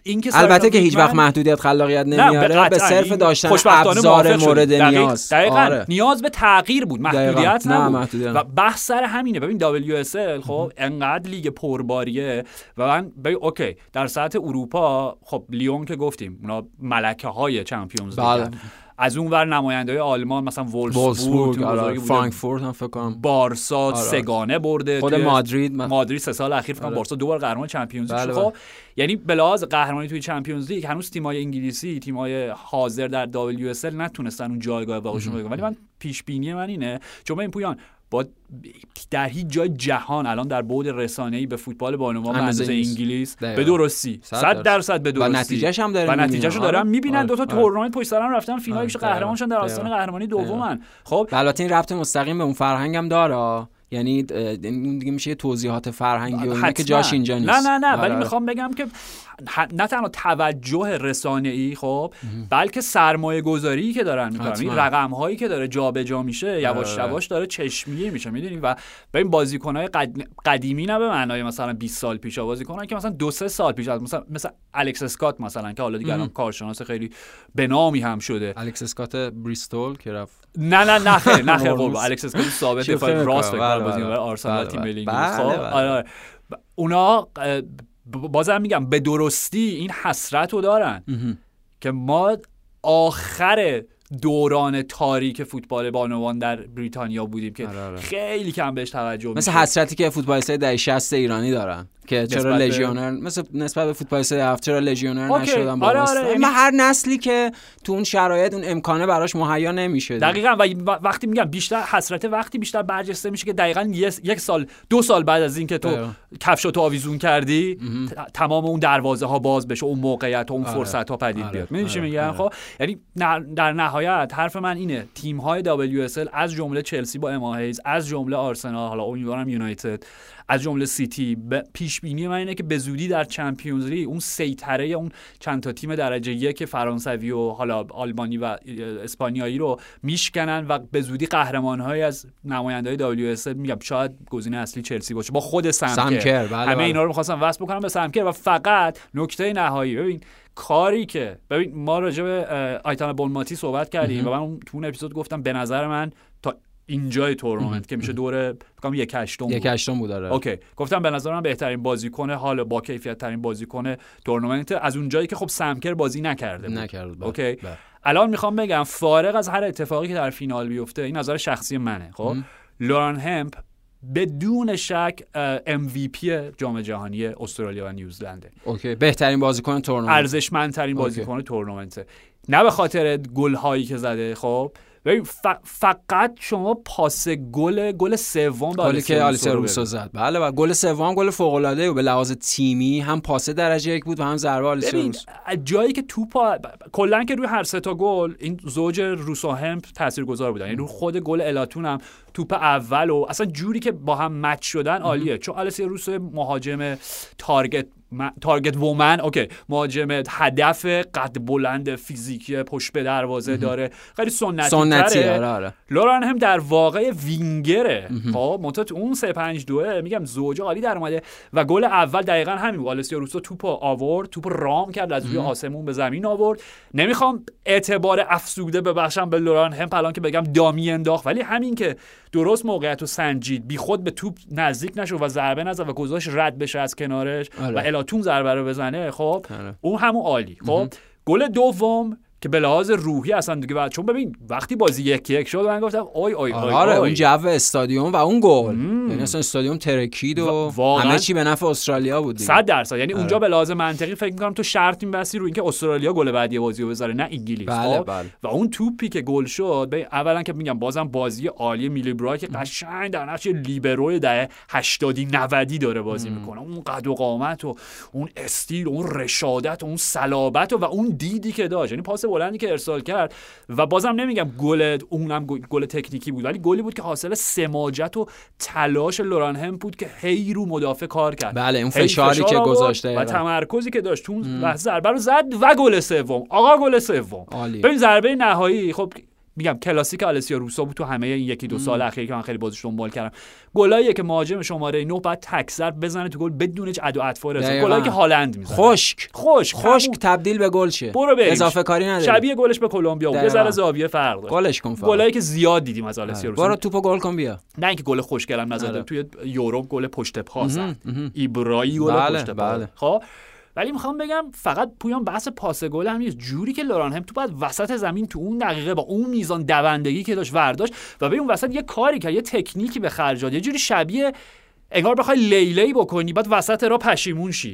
ب- این که البته که هیچ وقت محدودیت خلاقیت نه نمیاره به قطعاً. صرف داشتن ابزار. مورد دقیق- نیاز دقیقاً آره. نیاز به تغییر بود محدودیت نه، نبود محدودیت و بحث سر همینه ببین WSL خب انقدر لیگ پرباریه و من ببین okay در سطح اروپا خب لیون که گفتیم اونا ملکه های Champions بله. از اون ور نماینده های آلمان مثلا وولفسبورگ آره. فرانکفورت هم فکر کنم بارسا آره. سه گانه برده خود مادرید من- مادرید سه سال اخیر فکر آره. بارسا دو بار قهرمان Champions League بله،. خب یعنی به لحاظ قهرمانی توی Champions League هنوز تیمای انگلیسی تیمای حاضر در WSL نتونستن اون جایگاه واقعشون رو بگیرن ولی من پیش بینی من اینه چون این پویان با در هیچ جای جهان الان در بعد رسانه‌ای به فوتبال بانوان به اندازه. انگلیس دقیقاً. به درستی صد 100 درصد به و درستی نتیجهش هم دارن و. نتیجهشو. دارن می‌بینن آره. دو تا آره. تورنمنت پشت سر هم رفتن فینال که آره. قهرمان شدن در. آستانه قهرمانی. دومن خب و البته این ربط مستقیم به اون فرهنگ هم داره یعنی این دیگه میشه توضیحات فرهنگی و که. جاش اینجا نیست نه نه نه آره، ولی آره. می‌خوام بگم که نه تنها توجه رسانه ای خب بلکه سرمایه گذاری که دارن می‌کنن. این رقم هایی که داره جابجا میشه یواش آره. یواش داره چشمیه میشه می‌دونی و ببین بازیکن های قدیمی نه به معنای مثلا 20 سال پیش بازیکنان که مثلا دو سه سال پیش از مثلا مثلا الکس اسکات مثلا که حالا دیگه الان کارشناس خیلی به نامی هم شده الکس اسکات بریستول که رفت نه نه نه خیر نه خیر. قربون الکس اسکات ثابت راست فکر بله، بازی بله. برای آرسنال بله، تیم. ملی انگلیس خب. آره، آره. اونا بازم میگم به درستی این حسرت رو دارن که ما آخر دوران تاریک فوتبال بانوان در بریتانیا بودیم که آره، آره. خیلی کم بهش توجه مثل می‌شد. حسرتی که فوتبالیستای دهه 60 ایرانی دارن که چرا لژیونر مثل نسبت به فوتبالیستای هفت چرا لژیونر. نشدن با آره،. آره، یعنی- اما هر نسلی که تو اون شرایط اون امکانه براش مهیا نمیشه. دقیقا و وقتی میگم بیشتر حسرت وقتی بیشتر برجسته میشه که دقیقا یک سال دو سال بعد از اینکه تو دقیقاً. کفشاتو آویزون کردی تمام اون دروازه ها باز بشه اون موقعیت و اون آره. فرصت ها پدید آره. بیاد آره. میگم آره. خب یعنی در نهایت حرف من اینه تیم های WSL از جمله چلسی با اماهیز از جمله آرسنال حالا امیدوارم یونایتد از جمله سیتی به پیش بینی من اینه که به زودی در چمپیونز لیگ اون سیطره اون چند تا تیم درجه یک فرانسوی و حالا آلمانی و اسپانیایی رو میشکنن و به زودی قهرمان های از نماینده های WSL میگم شاید گزینه اصلی چلسی باشه. با خود سمکر, سمکر، بله، همه بله. اینا رو می‌خواستم وصل بکنم به سمکر و فقط نکته نهایی. ببین کاری که ببین ما راجع به آیتانا بونماتی صحبت کردیم و من اون- تو اون اپیزود گفتم به نظر من اینجای تورنمنت که میشه دور بگم یک هشتم یک. هشتم بود آره. okay. گفتم به نظر من بهترین بازیکن حال با کیفیت ترین بازیکن تورنمنت از اون جایی که خب سمکر بازی نکرده بود. نکرد بله. okay. بله. الان می‌خوام بگم فارغ از هر اتفاقی که در فینال بیفته این نظر شخصی منه خب؟ لوران همپ بدون شک MVP جام جهانی استرالیا و نیوزلنده okay. بهترین بازیکن تورنمنت. ارزشمندترین. بازیکن تورنمنته. نه به خاطر گل هایی که زده خب؟ ببین فقط شما پاس گل گل سوم به گلی که آلیسیا رو روسو. زد بله و گل سوم گل فوق العاده به لحاظ تیمی هم پاس درجه یک بود و هم ضربه آلیسیا روسو جایی که توپ کلا که روی هر سه تا گل این زوج روسو همپ تاثیرگذار بودن. یعنی رو خود گل الاتون هم توپ اول و اصلا جوری که با هم match شدن عالیه. چون آلیسیا روسو مهاجم target target woman okay مهاجم هدف قد بلند فیزیکی پشت به دروازه داره. خیلی سنتی سنتی. آره آره. لوران هم در واقع وینگره خب منتها تو اون 3 5 2 میگم زوج عالی در اومده و گل اول دقیقا همین بود. آلسیا روسو توپو آورد توپ رام کرد از روی آسمون به زمین آورد. نمی‌خوام اعتبار افزوده ببخشم به لوران هم الان که بگم dummy انداخت. ولی همین که درست موقعیت رو سنجید بی خود به توپ نزدیک نشد و ضربه نزد و گذاشت رد بشه از کنارش آره. و الاتون ضربه رو بزنه خب. اون همون عالی خب؟ گل دوم که به لحاظ روحی اصلا دیگه بعد چون ببین وقتی بازی یک یک شد من گفتم اوی اوی اوی آره. اون جو استادیوم و اون گل. یعنی اصلا استادیوم ترکید و همه چی به نفع استرالیا بود دیگه. صد درصد. یعنی اونجا به لحاظ منطقی فکر می‌کنم تو شرط میبستی رو اینکه استرالیا گل بعدی بازی رو بذاره نه انگلیس. بله، خب؟ بله. و اون توپی که گل شد به اولا که میگم بازم بازی عالی میلی برای که قشنگ در نقش لیبرو دهه 80 90 داره بازی می‌کنه. اون قد و قامت و اون استیل و اون رشادت و اون صلابت و, و اون دیدی که داشت. یعنی پاس بلندی که ارسال کرد و بازم نمیگم گل اونم گل- تکنیکی بود ولی گلی بود که حاصل سماجت و تلاش لوران هم بود که هی رو مدافع کار کرد بله، اون فشاری فشار که گذاشته و. تمرکزی که داشت اون لحظه ضربه رو زد و گل سوم آقا گل سوم. ببین ضربه نهایی خب میگم کلاسیک آلسیا روسو بود تو همه این یکی دو سال اخیر که من خیلی بازیش دنبال کردم. گلاییه که مهاجم شماره 9 بعد تک ضرب بزنه تو گل بدون هیچ اد و اطفار دقیقاً. گلایی که هالند می‌زنه. خشک. خشک. خشک. تبدیل به گل شه. برو بریم. اضافه کاری نداره شبیه گلش به کلمبیا بود. یه. ذره زاویه فرق داشت. گلش کن. گلایی که زیاد دیدیم از آلسیا روسو. برو توپو گل کن بیا. نه اینکه گل خوشگلم نزده. آره. توی یورو گل پشت پا زد. مهم، مهم. ایبرایی گل بله، پشت پا. بله. خب؟ ولی می‌خوام بگم فقط پویان بحث پاس گل هم نیست. جوری که لوران هم تو باید وسط زمین تو اون دقیقه با اون میزان دوندگی که داشت ورداشت و به اون وسط یه کاری کرد یه تکنیکی به خرج داد یه جوری شبیه انگار بخوای لیلی بکنی بعد وسط را پشیمون شی.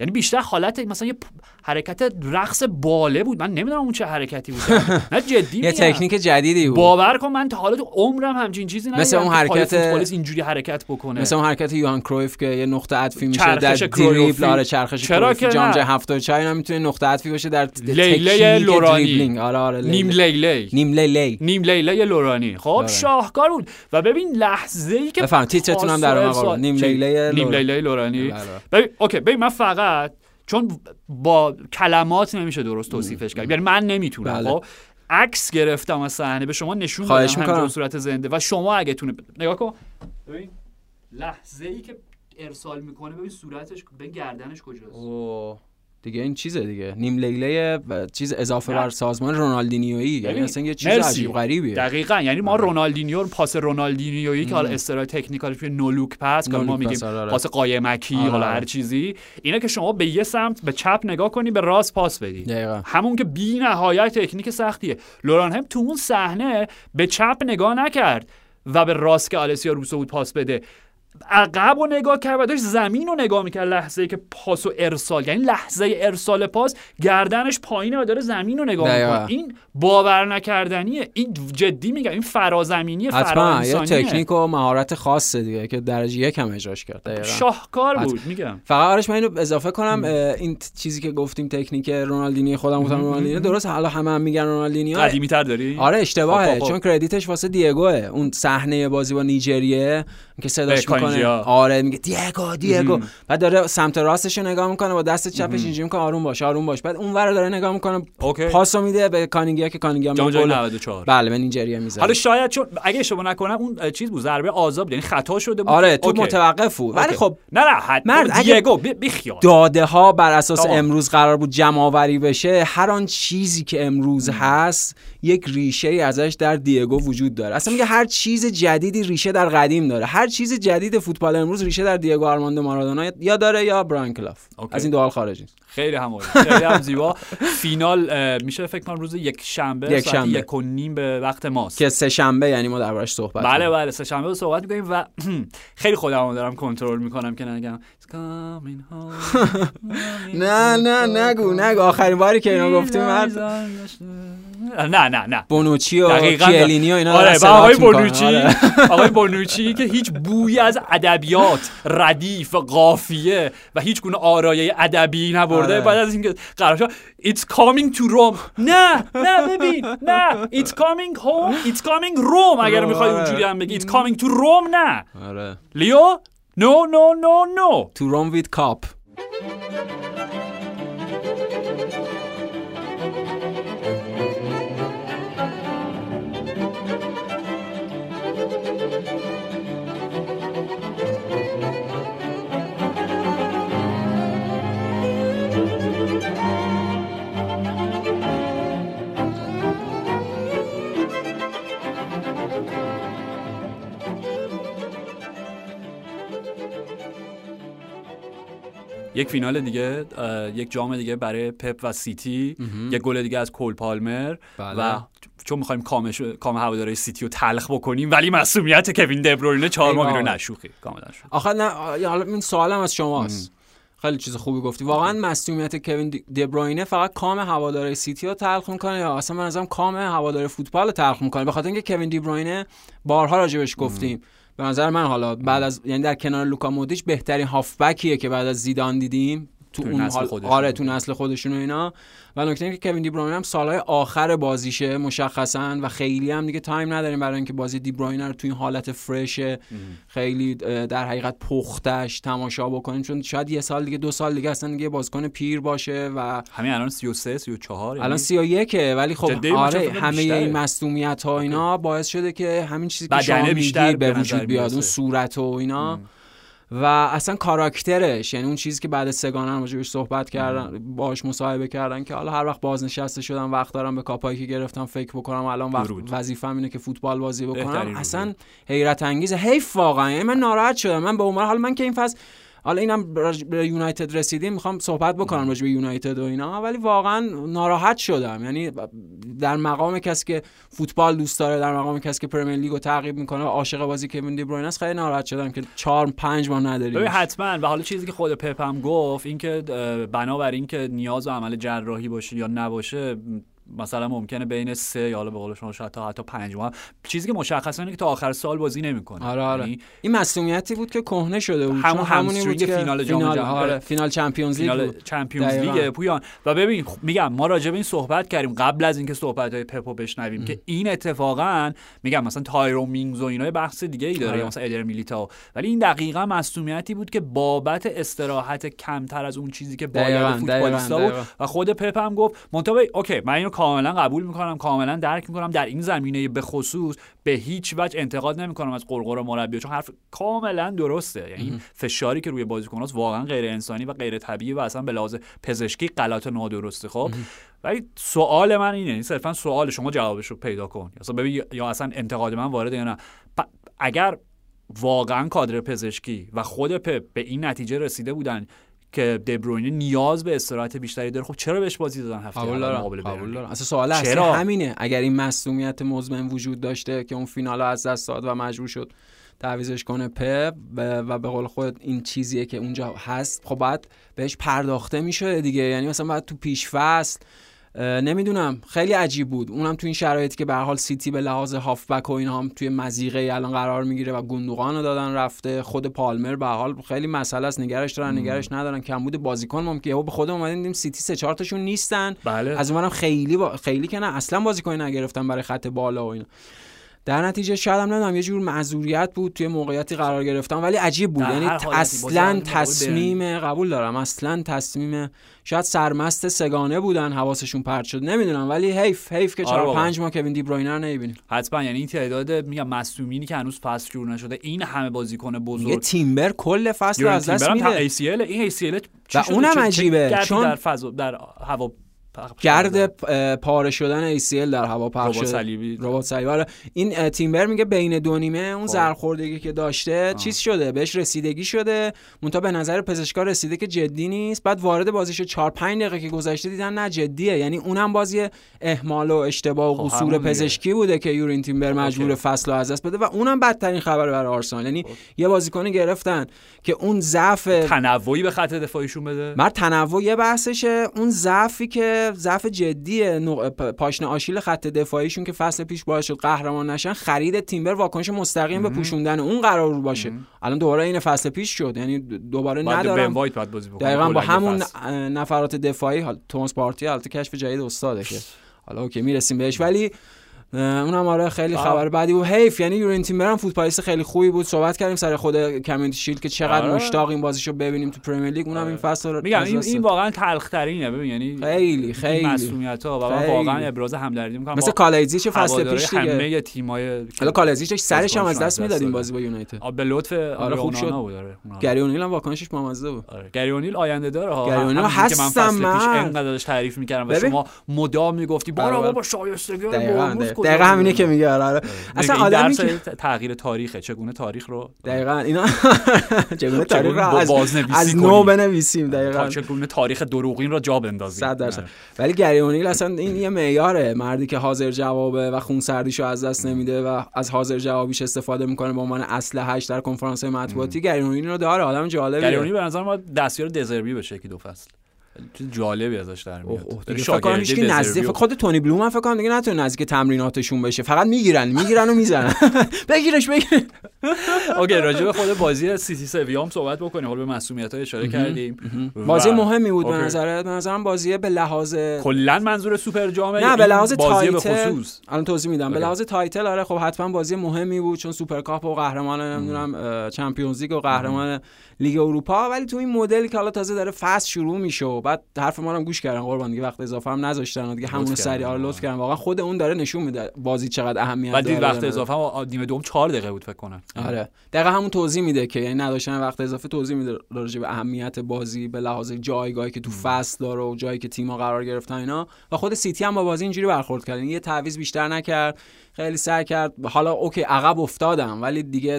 یعنی بیشتر حالت مثلا یه حرکت رقص باله بود. من نمی‌دونم اون چه حرکتی بود. نه جدی یه. تکنیک جدیدی بود. باور کن من تا حالا تو عمرم همچین چیزی ندیدم مثل اون حرکت- اینجوری حرکت بکنه. مثل اون حرکت یوهان کرویف که یه نقطه عطفی میشه در. دریبل آره چرخش چرا که جام؟ جهانی 74 اینا می‌تونه نقطه عطفی باشه در تکنیک لورانی. آره آره نیم. لیلی. نیم لیلی. نیم لیلی لورانی. خب آره. شاهکار بود. و ببین لحظه ای که بفهم، تیترتون هم در نیم چی؟ لیلی نیم لورانی. لیلی لورانی. ببین اوکی ببین من فقط چون با کلمات نمیشه درست توصیفش کرد یعنی من نمی‌تونم بله. خب عکس گرفتم از صحنه به شما نشون می‌کنم. همینجور صورت زنده و شما اگه تونه نگاه کن ببین لحظه ای که ارسال می‌کنه ببین صورتش به گردنش کجاست اوه. دیگه این چیزه دیگه. نیم لیله و چیز اضافه. بر سازمان رونالدینیویی. یعنی اصلا یه چیز مرسی. عجیب غریبیه. دقیقا. یعنی ما رونالدینیو پاس رونالدینیویی که حالا اصطلاح تکنیکالش توی نولوک پاس که ما میگیم پاس، آره، آره. پاس قایمکی آره، حالا آره. هر چیزی. اینه که شما به یه سمت به چپ نگاه کنی به راست پاس بدی. دقیقا. همون که بی نهایت تکنیک سختیه. لوران هم تو اون صحنه به چپ نگاه نکرد و به راست که آلسیا روسو بود پاس بده. عقب رو نگاه کرد و داشت زمین رو نگاه می‌کرد لحظه ای که پاس و ارسال یعنی لحظه ارسال پاس گردنش پایینه و داره زمین رو نگاه. می‌کنه این باور نکردنیه این جدی میگم این فرازمینی حتما یه تکنیک و مهارت خاصه دیگه که درجه یک هم اجراش کرد دقیقاً. شاهکار حتما. بود میگم فقط آرش من اینو اضافه کنم این چیزی که گفتیم تکنیک رونالدینی خودم گفتم رونالدینی درست حالا همه هم میگن رونالدینی قدیمی تر داری آره اشتباهه خب، خب، خب. چون credit ش واسه دیگوه اون صحنه بازی با نیجریه که صداش می‌کنه. آره میگه دیگو دیگو. بعد داره سمت راستش رو نگاه می‌کنه با دست چپش اینجوری می‌کنه آروم باش آروم باش. بعد اون ور داره نگاه می‌کنه okay. پاسو میده به کانیگیا که کانیگیا میگه جهانی گل. 94 بله به نیجریه می‌زنه. حالا شاید چون اگه اشتباه نکنم اون چیز بود ضربه آزاد بود یعنی خطا شده بود. آره تو okay. متوقف بود. ولی. خب نه نه حد مرد، اگه دیگو بی, بیخیال داده ها بر اساس تمام. امروز قرار بود جمع آوری بشه هر آن چیزی که امروز هست یک ریشه ای ازش در دیگو وجود داره. اصلا میگه هر چیز جدیدی ریشه در قدیم داره. هر چیز جدید فوتبال امروز ریشه در دیگو آرماندو مارادونا یا داره یا براین کلاف okay. از این دو حال خارج نیست خیلی هم. خیلی هم زیبا فینال میشه فکر کنم روز یک شنبه یک ساعت شنبه. یک و نیم به وقت ماست که سه شنبه یعنی ما دربارش صحبت بله. بله سه شنبه صحبت می‌کنیم و خیلی خودم رو دارم کنترل می‌کنم که نگم "It's coming home, نه نه نگو نگو آخرین باری که اینو گفتیم نه نه نه بونوچی و کیلینی و اینا آره آقای. بونوچی آره. آقای بونوچی که هیچ بویی از ادبیات ردیف قافیه و هیچ گونه آرایه ادبی نبرده آره. بعد از اینکه قرار شد It's coming to Rome. نه نه ببین نه It's coming home It's coming Rome. اگر می‌خوای آره. اونجوری هم بگی It's coming to Rome نه آره لیو No no no no. تو روم وید کاپ یک فینال دیگه یک جام دیگه برای پپ و سیتی. یک گل دیگه از کول پالمر. بله. و چون می‌خوایم کامش کام هواداری سیتی رو تلخ بکنیم ولی مصدومیت کوین دبروینه چهار ماه بابا. نشوخی. کاملا. آخه نه حالا این سوالم از شماست. خیلی چیز خوبی گفتی. واقعا مصدومیت کوین دبروینه فقط کام هواداره سیتی رو تلخ می‌کنه یا اصلا من نظرم کام هواداره فوتبال رو تلخ می‌کنه؟ به خاطر اینکه کوین دبروینه بارها راجبش گفتیم. به نظر من حالا بعد از یعنی در کنار لوکا مودیچ بهترین هافبکیه که بعد از زیدان دیدیم. تو تو اون نسل حال خودشون. آره تو نسل خودشون و اینا. و نکته اینه که کوین دی بروینه هم سالهای آخر بازیشه مشخصا و خیلی هم دیگه تایم نداریم برای اینکه بازی دی بروینه رو تو این حالت فرش خیلی در حقیقت پختش تماشا بکنیم. چون شاید یه سال دیگه دو سال دیگه اصلا دیگه بازیکن پیر باشه و همین الان 33 34 الان 31 ولی خب آره همه. این مصونیت ها اینا باعث شده که همین چیزی که شما بیشتر میگی به وجود بیاد اون. صورت و اینا. و اصلا کاراکترش یعنی اون چیزی که بعد سگانه هم راجبش صحبت کردن باهاش مصاحبه کردن که حالا هر وقت بازنشسته شدم وقت دارم به کاپایی که گرفتم فکر بکنم الان وقت. وظیفه‌م اینه که فوتبال بازی بکنم. اصلا حیرت انگیزه حیف واقعا. یعنی من ناراحت شدم. من به عنوان حالا من که این فصل حالا اینم به یونایتد رسیدیم می‌خوام صحبت بکنم راجع به یونایتد و اینا ولی واقعا ناراحت شدم. یعنی در مقام کسی که فوتبال دوست داره در مقام کسی که پرمیر لیگو تعقیب می‌کنه عاشق بازی کوین دی بروینه است خیلی ناراحت شدم که 4 5 ماه نداریم. ببین حتما. و حالا چیزی که خود پپ هم گفت اینکه بنابر اینکه نیاز و عمل جراحی باشه یا نباشه مثلا ممکنه بین سه یا حالا به قول شما شاید تا حتی پنج ماه چیزی که مشخصه اینه که تا آخر سال بازی نمی‌کنه آره آره این مسئولیتی بود که کهنه شده بود همون همونی بود که فینال جام جهانی. آره فینال چمپیونز لیگ فینال چمپیونز. لیگ پویان و ببین خب، میگم ما راجع به این صحبت کردیم قبل از اینکه صحبت های پپو بشنویم که این اتفاقا میگم مثلا تایرو مینگز و اینا بحث دیگه ای داره آره. مثلا ادر میلیتاو ولی این دقیقا مصونیتی بود که بابت استراحت کمتر از اون چیزی که باید فوتبالیستا بود. و خود پپ هم گفت منتها اوکی من کاملا قبول می‌کنم کاملا درک می‌کنم. در این زمینه به خصوص به هیچ وجه انتقاد نمی‌کنم از قرقر مربی چون حرف کاملا درسته. یعنی فشاری که روی بازیکناست واقعا غیر انسانی و غیر طبیعی و اصلا به لحاظ پزشکی غلط نادرسته خب؟ ولی سوال من اینه این صرفا سوال شما جوابش رو پیدا کن. اصلا ببین یا اصلا انتقاد من وارد یا نه. اگر واقعا کادر پزشکی و خود پپ به این نتیجه رسیده بودن که دبروینه نیاز به استراحت بیشتری داره خب چرا بهش بازی دادن هفته قبول دارم مقابل قبول؟ دارم اصلا سوال اصلی؟ همینه اگر این مصونیت مزمن وجود داشته که اون فینال از دست داد و مجبور شد تعویزش کنه پپ و به قول خود این چیزیه که اونجا هست خب باید بهش پرداخته میشه دیگه یعنی مثلا باید تو پیش فصل نمی‌دونم. خیلی عجیب بود. اونم تو این شرایطی که به حال سیتی به لحاظ هافبک و اینا هم توی مزیقه الان قرار می‌گیره و گوندوغان رو دادن رفته. خود پالمر به حال خیلی مسئله است. نگرش دارن نگرش ندارن. کمبود بازیکن ممکنه یهو به خودمون اومدیم دیدیم سیتی سه چهار تاشون نیستن. بله. از اونم خیلی با... خیلی که نه. اصلا بازیکن نگرفتن برای خط بالا و اینا. در نتیجه شاید هم نمی‌دونم یه جور معذوریت بود توی موقعیتی قرار گرفتن ولی عجیب بود. یعنی اصلا تصمیم قبول دارم. اصلا تصمیم شاید سرمست سگانه بودن حواسشون پرت شد. نمی‌دونم ولی حیف حیف که آره بابا. پنج ماه کوین دی بروینه رو نمی‌بینیم. حتما یعنی این تعداد میگم مصدومینی که هنوز فصل شروع نشده این همه بازیکن بزرگ. تیمبر کل فصل یورن از دست میده. این ACL و؟ اونم عجیبه، چون- در فضا در هوا گرد پاره شدن ACL در هوا پخش شده. صلیبی. رباط صلیبی. آره. این تیمبر میگه بین دو نیمه اون خب. زرخوردگی که داشته چیز شده بهش رسیدگی شده. منتها به نظر پزشکا رسیده که جدی نیست. بعد وارد بازیش 4 5 دقیقه که گذشته دیدن نه جدیه. یعنی اونم بازی اهمال و اشتباه و خب، قصور. پزشکی بوده که یورین تیمبر مجبور اوکی. فصل رو از دست بده. و اونم بدترین خبر برای آرسنال. یعنی یه بازیکنی گرفتن که اون ضعف تنوعی به خط دفاعیشون بده. مر تنوع یه بحثشه. اون ضعفی که ضعف پ- پاشنه آشیل خط دفاعیشون که فصل پیش باعث شد قهرمان نشن خرید تیمبر واکنش مستقیم به پوشوندن اون قرار باشه. الان دوباره این فصل پیش شد یعنی دوباره ندارم. باید دقیقا با همون فصل. نفرات دفاعی حالا توماس پارتی البته کشف جدید استاده که حالا اوکی می‌رسیم بهش. ولی اونم آره خیلی آه. خبر بعدی بود حیف یعنی یورین تیمبر هم فوتبالیست خیلی خوبی بود صحبت کردیم سر خود Community Shield که چقدر آره. مشتاق این بازیشو ببینیم تو پرمیر لیگ اونم آره. این فصل رو میگم این, این. واقعا تلخ ترینه ببین یعنی خیلی خیلی مصدومیت ها و. واقعا ابراز همدردی می‌کنم مثل کالایزیچ فصل پیش دیگه همه تیمای حالا کالایزیچ سرش هم از دست می‌داد این دادن. بازی با یونایتد به لطف آره خوب شد. آره اونها. گری اونیل هم واکنشش بامزه بود آره گری اونیل آینده داره ها گری اونیل هستم فصل من. انقدر تعریف می‌کردم و. شما مدام می‌گفتی آره، بله. بابا شایستگی دقیقاً همینه؟ که میگه آره آره. اصلا آدمی که تغییر تاریخه چگونه تاریخ رو دقیقاً اینا چگونه تاریخ رو از از. نو بنویسیم دقیقاً چگونه تاریخ دروغین را جا بندازیم صد درصد. ولی گری اونیل اصلا این یه معیاره مردی که حاضر جوابه و خون سردیشو از دست نمیده و از حاضر جوابیش استفاده می‌کنه به عنوان اسلحه‌اش در کنفرانس مطبوعاتی گری اونیل رو داره آدم جالبیه اونیل به نظر ما دستیار دزربی بشه یکی دو فصل چیز جالبی ازش در اوه میاد اوه کنم شاگردی هیچکی نزدیک خود تونی بلوم هم فکر کنم دیگه نتونه نزدیک تمریناتشون بشه. فقط می‌گیرن می‌گیرن و می‌زنن. بگیرش بگیر اوکی راجع به خود بازی سیتی سویا هم صحبت بکنیم. حالا به مصدومیت اشاره کردیم. بازی مهمی بود به. نظرت؟ به نظرم بازی به لحاظ کلا منظور سوپر جامه نه به لحاظ title الان توضیح میدم. به. لحاظ title آره خب حتما بازی مهمی بود چون سوپرکاپ و قهرمان نمی‌دونم چمپیونز لیگ و قهرمان لیگ اروپا. ولی تو این مدلی که حالا تازه داره فصل شروع میشه بعد حرف ما هم گوش کردن قربان دیگه وقت اضافه هم نذاشتن و دیگه همون سری آره. لطف کردن. واقعا خود اون داره نشون میده بازی چقدر اهمیت بعد داره. دید وقت. اضافه هم نیمه دوم 4 دقیقه بود فکر کنم. آره. دقیقا همون توضیح میده که یعنی نداشتن وقت اضافه توضیح میده راجع به اهمیت بازی به لحاظ جایگاهی که تو فصل داره و جایی که تیم‌ها قرار گرفتن اینا. و خود سیتی هم با بازی اینجوری برخورد کرد. یعنی یه تعویض بیشتر نکرد. خیلی سعی کرد. حالا اوکی عقب افتادم ولی دیگه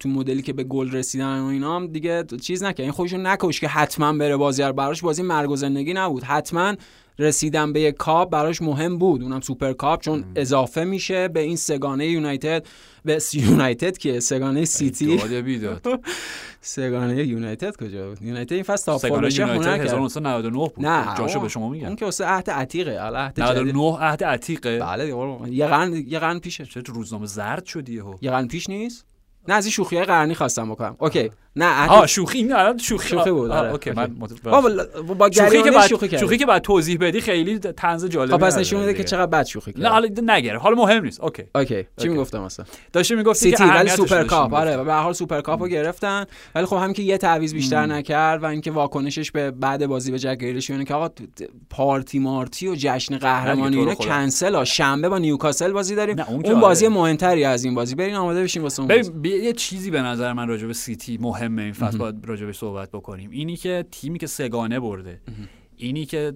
تو- مدلی که به گل رسیدن و اینا هم دیگه چیز نکرد. این خودشون نکش که حتما بره بازی براش. بازی مرگ و زندگی نبود. حتما رسیدن به یک کاپ براش مهم بود. اونم سوپر کاپ چون اضافه میشه به این سگانه یونایتد به یونایتد که سگانه سیتی. سگانه یونایتد کجا بود؟ یونایتد این فصل تا سگانه بشه هنر کرد 1999 بود. نه جاشو به شما میگم. اون که واسه عهد عتیقه. عهد جدید 99 عهد عتیقه. بله. یه قرن یه قرن پیشه. چه روزنامه زرد شدی یهو؟ یه قرن پیش نیست؟ نه از این شوخی های قرنی خواستم بکنم. اوکی. نه آه عهد شوخی این الان شوخی. شوخی بود، آه، آره. اوکی. من با, شوخی که بعد شوخی کرد شوخی که بعد توضیح بدی خیلی طنز جالبی خب پس نشون میده که. چقدر بد شوخی نه کرد حالا نگره. حالا مهم نیست. اوکی. اوکی. چی. می‌گفتم مثلا داشته می‌گفتی که سیتی ولی سوپر داشتی کاپ. آره به هر حال سوپر کاپ رو گرفتن. ولی خب هم که یه تعویض بیشتر نکرد و اینکه واکنشش به بعد بازی به جک گریلیش اینه که آقا party مارتی و جشن قهرمانی اینا. کنسل ها. شنبه با نیوکاسل بازی داریم. نه، اون بازی. مهمتری از این بازی. برین آماده بشین واسه اون یه چیزی به نظر من راجع به سیتی مهمه این فصل باید راجع بهش صحبت بکنیم. اینی که تیمی که سگانه برده اینی که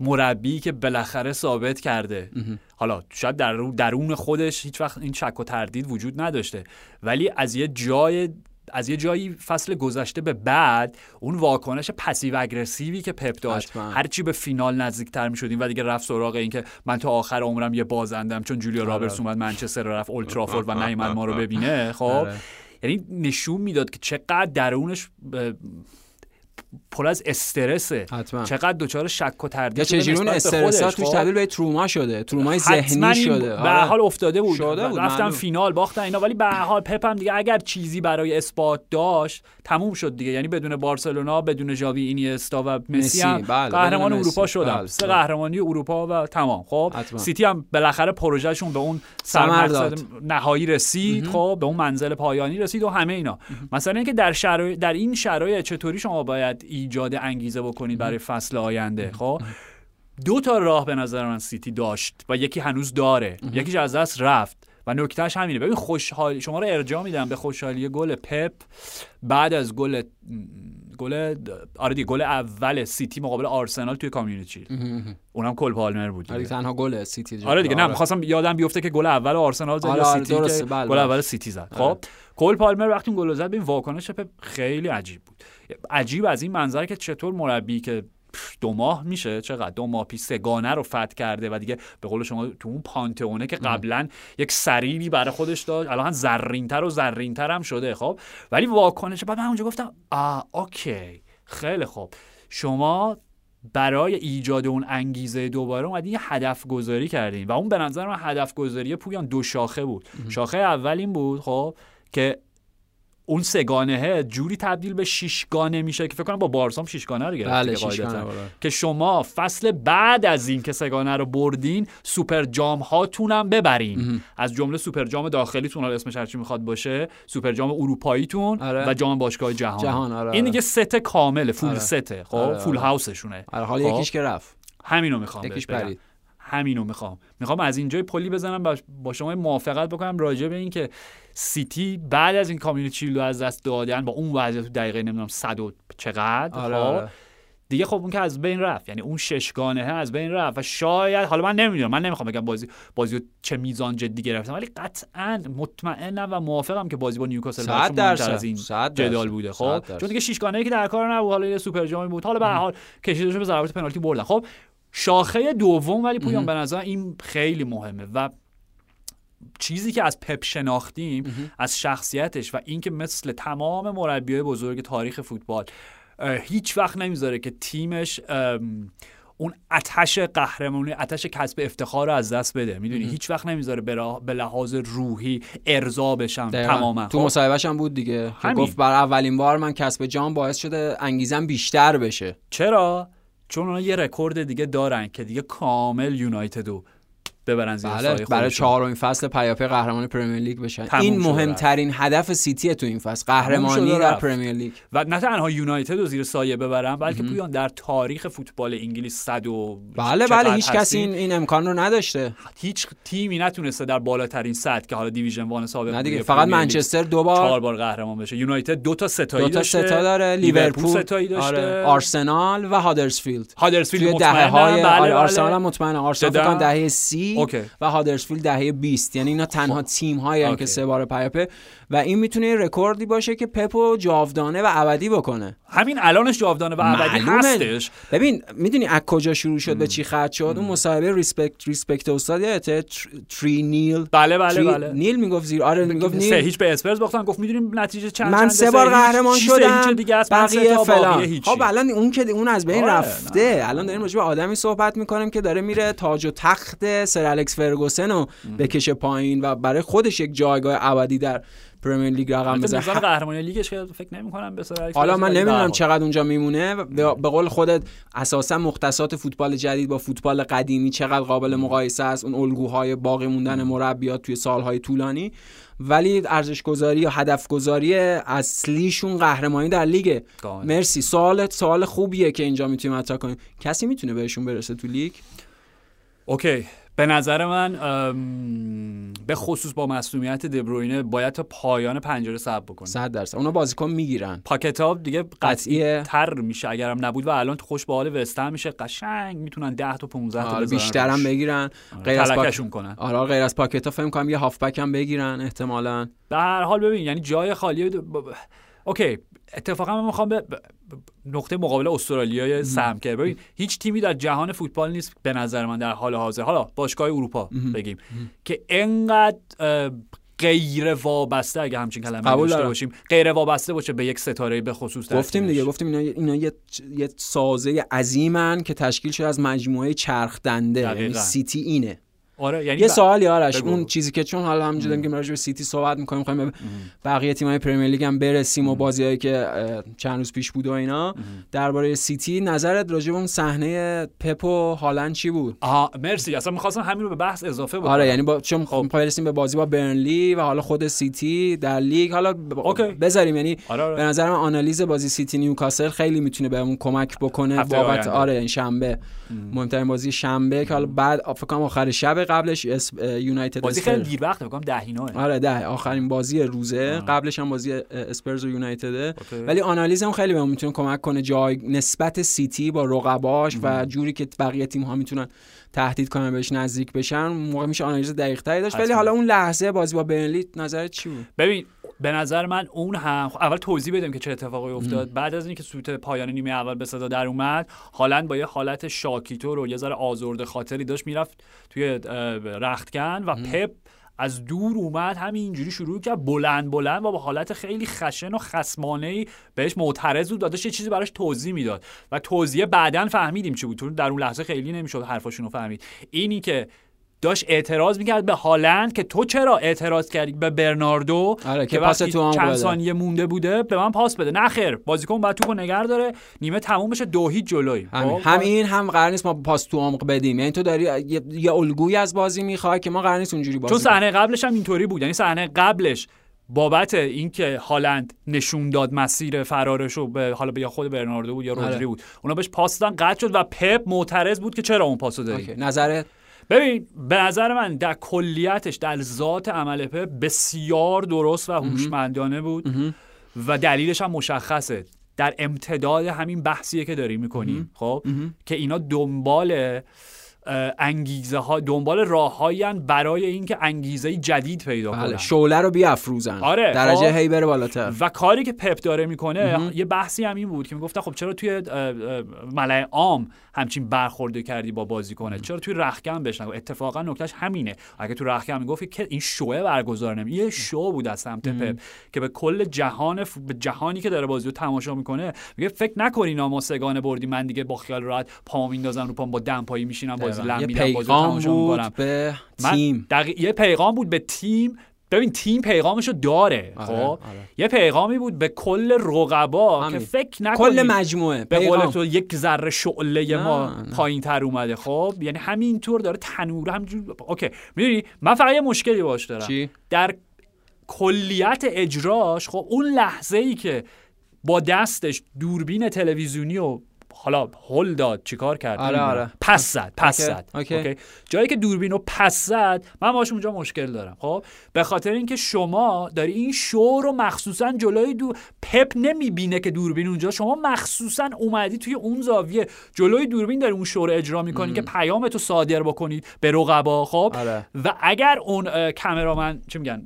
مربی که بالاخره ثابت کرده. حالا شاید در درون خودش هیچ وقت این شک و تردید وجود نداشته. ولی از یه جای از یه جایی فصل گذشته به بعد اون واکنش پسیو اگرسیوی که پپ داشت. هرچی به فینال نزدیکتر می شدیم و دیگه رفت سراغ این که من تا آخر عمرم یه بازندم چون جولیا رابرتس اومد منچستر رفت اولترافورد و نیومد ما رو ببینه. خب؟ آره. یعنی نشون می‌داد که چقدر درونش پر از استرسه. حتما. چقدر دچار شک و تردید شده چجوری اون استرسات توش خب؟ تبدیل به تروما شده؟ ترومای ذهنی شده. به هر آره. حال افتاده بود. شده بود، رفتن. فینال باختن اینا. ولی به هر حال پپ هم دیگه اگر چیزی برای اثبات داشت تموم شد دیگه. یعنی بدون بارسلونا بدون ژاوی اینیستا و مسی هم بله، قهرمان. اروپا شدن. بله، سه بله. قهرمانی اروپا و تمام. خب حتما. سیتی هم بالاخره پروژهشون به اون سرمقصد. نهایی رسید. خب به اون منزل پایانی رسید و همه اینا. مثلا اینکه در در این شرایط چطوری شما باید ایجاد انگیزه بکنید برای فصل آینده خب؟ دو تا راه به نظر من سیتی داشت و یکی هنوز داره. یکیش از دست رفت و نکتهش همینه. ببین خوشحال شما رو ارجاع میدم به خوشحالی گل پپ بعد از گل گل آره دیگه گل اول سیتی مقابل آرسنال توی Community اونم کل پالمر بود آره دیگه. تنها گل سیتی. آره دیگه نه می‌خواستم یادم بیفته که گل اول آرسنال زد آره، یا آره، سیتی که بله، گل بله. اول سیتی زد آره. خب کل پالمر وقتی اون گل زد ببین واکنش خیلی عجیب بود عجیب از این منظر که چطور مربی که دو ماه میشه. چقدر؟ دو ماه پیش سگانه رو فتح کرده و دیگه به قول شما تو اون پانتئونه که قبلا یک سریری برای خودش داشت. الان زرینتر و زرینتر هم شده خب. ولی واکنش بعد من اونجا گفتم آ اوکی. خیلی خوب. شما برای ایجاد اون انگیزه دوباره اومدین یه هدف گذاری کردین. و اون به نظر من هدف گذاری پویان دو شاخه بود. شاخه اول این بود خب که اون سگانه جوری تبدیل به شیشگانه میشه که فکر کنم با بارسام شیشگانه رو گرفت بله دیگه شیش قاعدتاً. گانه، آره. که شما فصل بعد از این که سگانه رو بردین سوپر جام هاتونم ببرین از جمله سوپر جام داخلیتون حالا اسمش هرچی می‌خواد باشه سوپر جام اروپاییتون آره. و جام باشگاه جهان جهان، آره، این آره. دیگه ست کامله full آره. سته خب آره، full. house شونه آره حالا خب؟ یکیش که رفت همینو می‌خوام یکیش. پرید. همینو می‌خوام می‌خوام از اینجای پلی بزنم با- شما موافقت بکنم راجع به این که سیتی بعد از این Community Shield رو از دست دادن با اون وضعیت تو دقیقه نمی‌دونم صد و چقدر آره، خب آره. دیگه خب اون که از بین رفت یعنی اون ششگانه از بین رفت و شاید حالا من نمی‌دونم من نمی‌خوام بگم بازی بازی چه میزان جدی گرفتم ولی قطعا مطمئنم و موافقم که بازی با نیوکاسل مهمتر. از این. جدال بوده خب. چون دیگه شیشگانه که در کار نبود حالا یه سوپر جامی بود حالا به هر حال کشیدش به ضربات پنالتی بردن خب شاخه دوم ولی پویان به نظر این خیلی مهمه و چیزی که از پپ شناختیم از شخصیتش و اینکه مثل تمام مربیای بزرگ تاریخ فوتبال هیچ وقت نمی‌ذاره که تیمش اون آتش قهرمانی آتش کسب افتخار رو از دست بده. می‌دونی؟ هیچ وقت نمی‌ذاره به لحاظ روحی ارضا بشم. تماما. تو خب؟ مصاحبهش هم بود دیگه که همین. گفت بر اولین بار من کسب جام باعث شده انگیزم بیشتر بشه. چرا؟ چون اونا یه رکورد دیگه دارن که دیگه کامل یونایتدو. ببرن زیر بله سایه برای. چهارمین فصل پیاپی قهرمان پرمیر لیگ بشن. این مهمترین هدف سیتی تو این فصل قهرمانی در رفت. پرمیر لیگ. و نه تنها یونایتد رو زیر سایه ببرن بلکه پویان در تاریخ فوتبال انگلیس صد و بله بله هیچ کسی این, این امکان رو نداشته. هیچ تیمی نتونسته در بالاترین سطح که حالا Division One سابق نه دیگه فقط منچستر دو چهار بار بار قهرمان بشه. یونایتد دو تا ستایی دو تا داشته. ستا داره. لیورپول ستایی داشته. آره. آرسنال و هادرسفیلد. هادرسفیلد. دهه های بله، آره بله. آرسنال هم مطمئنه. آرسنال فکر دهه سی اوکی. و هادرسفیلد دهه 20 یعنی اینا تنها تیم هایی. که سه بار پیاپه و این می‌تونه یه رکوردی باشه که پپو جاودانه و ابدی بکنه. همین الانش جاودانه و ابدی. هستش. ببین می‌دونی از کجا شروع شد به چی ختم شد؟ اون مصاحبه ریسپکت ریسپکت استاد یادته تر- تری نیل بله بله تری- بله. نیل می‌گفت زیر. آره می‌گفت سه نیل. هیچ به اسپرز باختن. گفت می‌دونیم نتیجه چند من؟ سه بار. قهرمان شدم. دیگه است بقیه فلان. خب الان اون که اون از بین آره، رفته. الان داریم راجع به آدمی صحبت می‌کنیم که داره میره تاج و تخت سر الکس فرگوسن رو بکشه پایین و برای خودش یک جایگاه ابدی در پرمیر لیگ رقم بزنه قهرمانی لیگش که فکر نمی کنم به حالا من نمی‌دونم چقدر اونجا میمونه. به قول خودت اساسا مختصات فوتبال جدید با فوتبال قدیمی چقدر قابل مقایسه است؟ اون الگوهای باقی موندن مربیات توی سالهای طولانی. ولی ارزش گذاری یا هدف گذاری اصلیشون قهرمانی در کاملا. مرسی. سوال سوال خوبیه که اینجا می‌تونیم مطرح کنیم. کسی می‌تونه بهشون برسه تو لیگ؟ اوکی. به نظر من به خصوص با مسئولیت دبروینه باید تا پایان پنجره صبر بکنه. 100 درصد. اونا بازیکن می‌گیرن. پاکتا دیگه قطعی قطعیه. تر میشه اگرم نبود و الان تو خوش به حال وستهم میشه. قشنگ می‌تونن 10 تا 15 تا آره بیشترم روش. بگیرن. غیر از پاک... تلکشون کنن. آره غیر از پاکتا فکر کنم یه هافبک هم بگیرن احتمالاً. به هر حال ببین یعنی جای خالی ب- ب- اوکی اتفاقا من می‌خوام به نقطه مقابل استرالیای سهم که ببین هیچ تیمی در جهان فوتبال نیست به نظر من در حال حاضر حالا باشگاه اروپا بگیم که انقدر غیر وابسته اگه همچین کلمه داشته. باشیم غیر وابسته باشه به یک ستاره به خصوص گفتیم. دیگه گفتیم اینا اینا یه یه سازه عظیمن که تشکیل شده از مجموعه چرخ دنده یعنی. سیتی اینه آره یعنی یه ب- سوالی آرش بگو. اون چیزی که چون حالا همینجوری داریم که راجع به سیتی صحبت می‌کنیم می‌خوایم به بقیه تیم‌های پرمیر لیگ هم برسیم و بازیایی که چند روز پیش بود و اینا. درباره سیتی نظرت راجع به اون صحنه پپ و هالند چی بود؟ آها مرسی. اصلا می‌خواستم همین رو به بحث اضافه بکنم. آره یعنی با چون خب. برسیم به بازی با برنلی و حالا خود سیتی در لیگ. حالا. بذاریم یعنی آره، آره. به نظر من آنالیز بازی سیتی نیوکاسل خیلی می‌تونه بهمون کمک بکنه. بابت. آره این شنبه. مهمترین بازی شنبه که حالا بعد فکر کنم آخر شب قبلش یونایتد بازی. خیلی دیر وقته فکر کنم ده اینا آره ده. آخرین بازی روزه. قبلش هم بازی اسپرز و یونایتده. اوکی. ولی آنالیز هم خیلی بهمون می‌تونه کمک کنه جای نسبت سیتی با رقباش و جوری که بقیه تیم ها می‌تونن تهدید کنن بهش نزدیک بشن موقع میشه آنالیز دقیق تری داشت. ولی. حالا اون لحظه بازی با برنلی نظرت چی بود؟ ببین به نظر من اون هم خب اول توضیح بدیم که چه اتفاقی افتاد. بعد از اینکه سوت پایان نیمه اول به صدا در اومد هالند با یه حالت شاکیتور و یه ذره آزرده خاطری داشت می‌رفت توی رختکن و پپ از دور اومد همینجوری شروع کرد بلند بلند و با حالت خیلی خشن و خسمانه ای بهش معترض بود داشت یه چیزی براش توضیح می‌داد. و توضیح بعدا فهمیدیم چی بود. در اون لحظه خیلی نمی‌شد حرفاشونو فهمید. اینی که داشت اعتراض می‌کرد به هالند که تو چرا اعتراض کردی به برناردو آره، که پاس تو عمق چند. ثانیه مونده بوده به من پاس بده نه خیر بازیکن باید توپو نگه داره نیمه تموم بشه دو هیچ جلوی همین خب؟ هم این هم قرار نیست ما پاس تو عمق بدیم یعنی تو داری یه, یه الگویی از بازی می‌خوای که ما قرار نیست اونجوری بازی چون. صحنه قبلش هم اینطوری بود یعنی صحنه قبلش بابت اینکه هالند نشون داد مسیر فرارش رو به حالا به یا خود برناردو بود یا آره. رودری بود اونا بهش پاس دادن قطع شد و پپ معترض بود که چرا اون پاسو دادی. نظرت ببین به نظر من در کلیتش در ذات عمل پپ بسیار درست و هوشمندانه بود و دلیلش هم مشخصه. در امتداد همین بحثیه که داریم می‌کنیم خب؟ که اینا دنبال انگیزه ها دنبال راههایی برای اینکه انگیزه جدید پیدا بله. کنن. شعله رو بیافروزن. آره، درجه خب. هی بره بالاتر. و کاری که پپ داره می‌کنه یه بحثی هم این بود که می‌گفتن خب چرا توی ملأ عام همچین برخورده کردی با بازیکنه چرا توی رخکن بشن اتفاقا نکتهش همینه. اگه تو رخکن می‌گفت که این شوه برگزار نمی یه شو بود از سمت پپ که به کل جهان ف- به جهانی که داره بازی رو تماشا می‌کنه میگه فکر نکنین ما سگانه بردی. من دیگه با خیال راحت پامو میندازم رو پام با دمپایی میشینم بازی لم پیغام بود به تیم دقیق... یه پیغام بود به تیم ببین تیم پیغامشو داره آره، خب آره. یه پیغامی بود به کل رقبا. که فکر نکنید کل مجموعه به قول. تو یک ذره شعله ما نه. پایین تر اومده خب یعنی همینطور داره تنور همون‌جور اوکی می‌دونی من فقط یه مشکلی باش دارم چی؟ در کلیت اجراش خب اون لحظه ای که با دستش دوربین تلویزیونی و حالا هل داد چیکار کرد آره،. آره. پس زد پس اوکی، زد اوکی. اوکی. جایی که دوربین رو پس زد من باش اونجا مشکل دارم خب به خاطر اینکه شما داری این شو رو مخصوصا جلوی دو پپ نمی‌بینه که دوربین اونجا شما مخصوصا اومدی توی اون زاویه جلوی دوربین داری اون شو رو اجرا می‌کنی که پیامتو صادر بکنید به رقبا خب آره. و اگر اون کامرامن چی میگن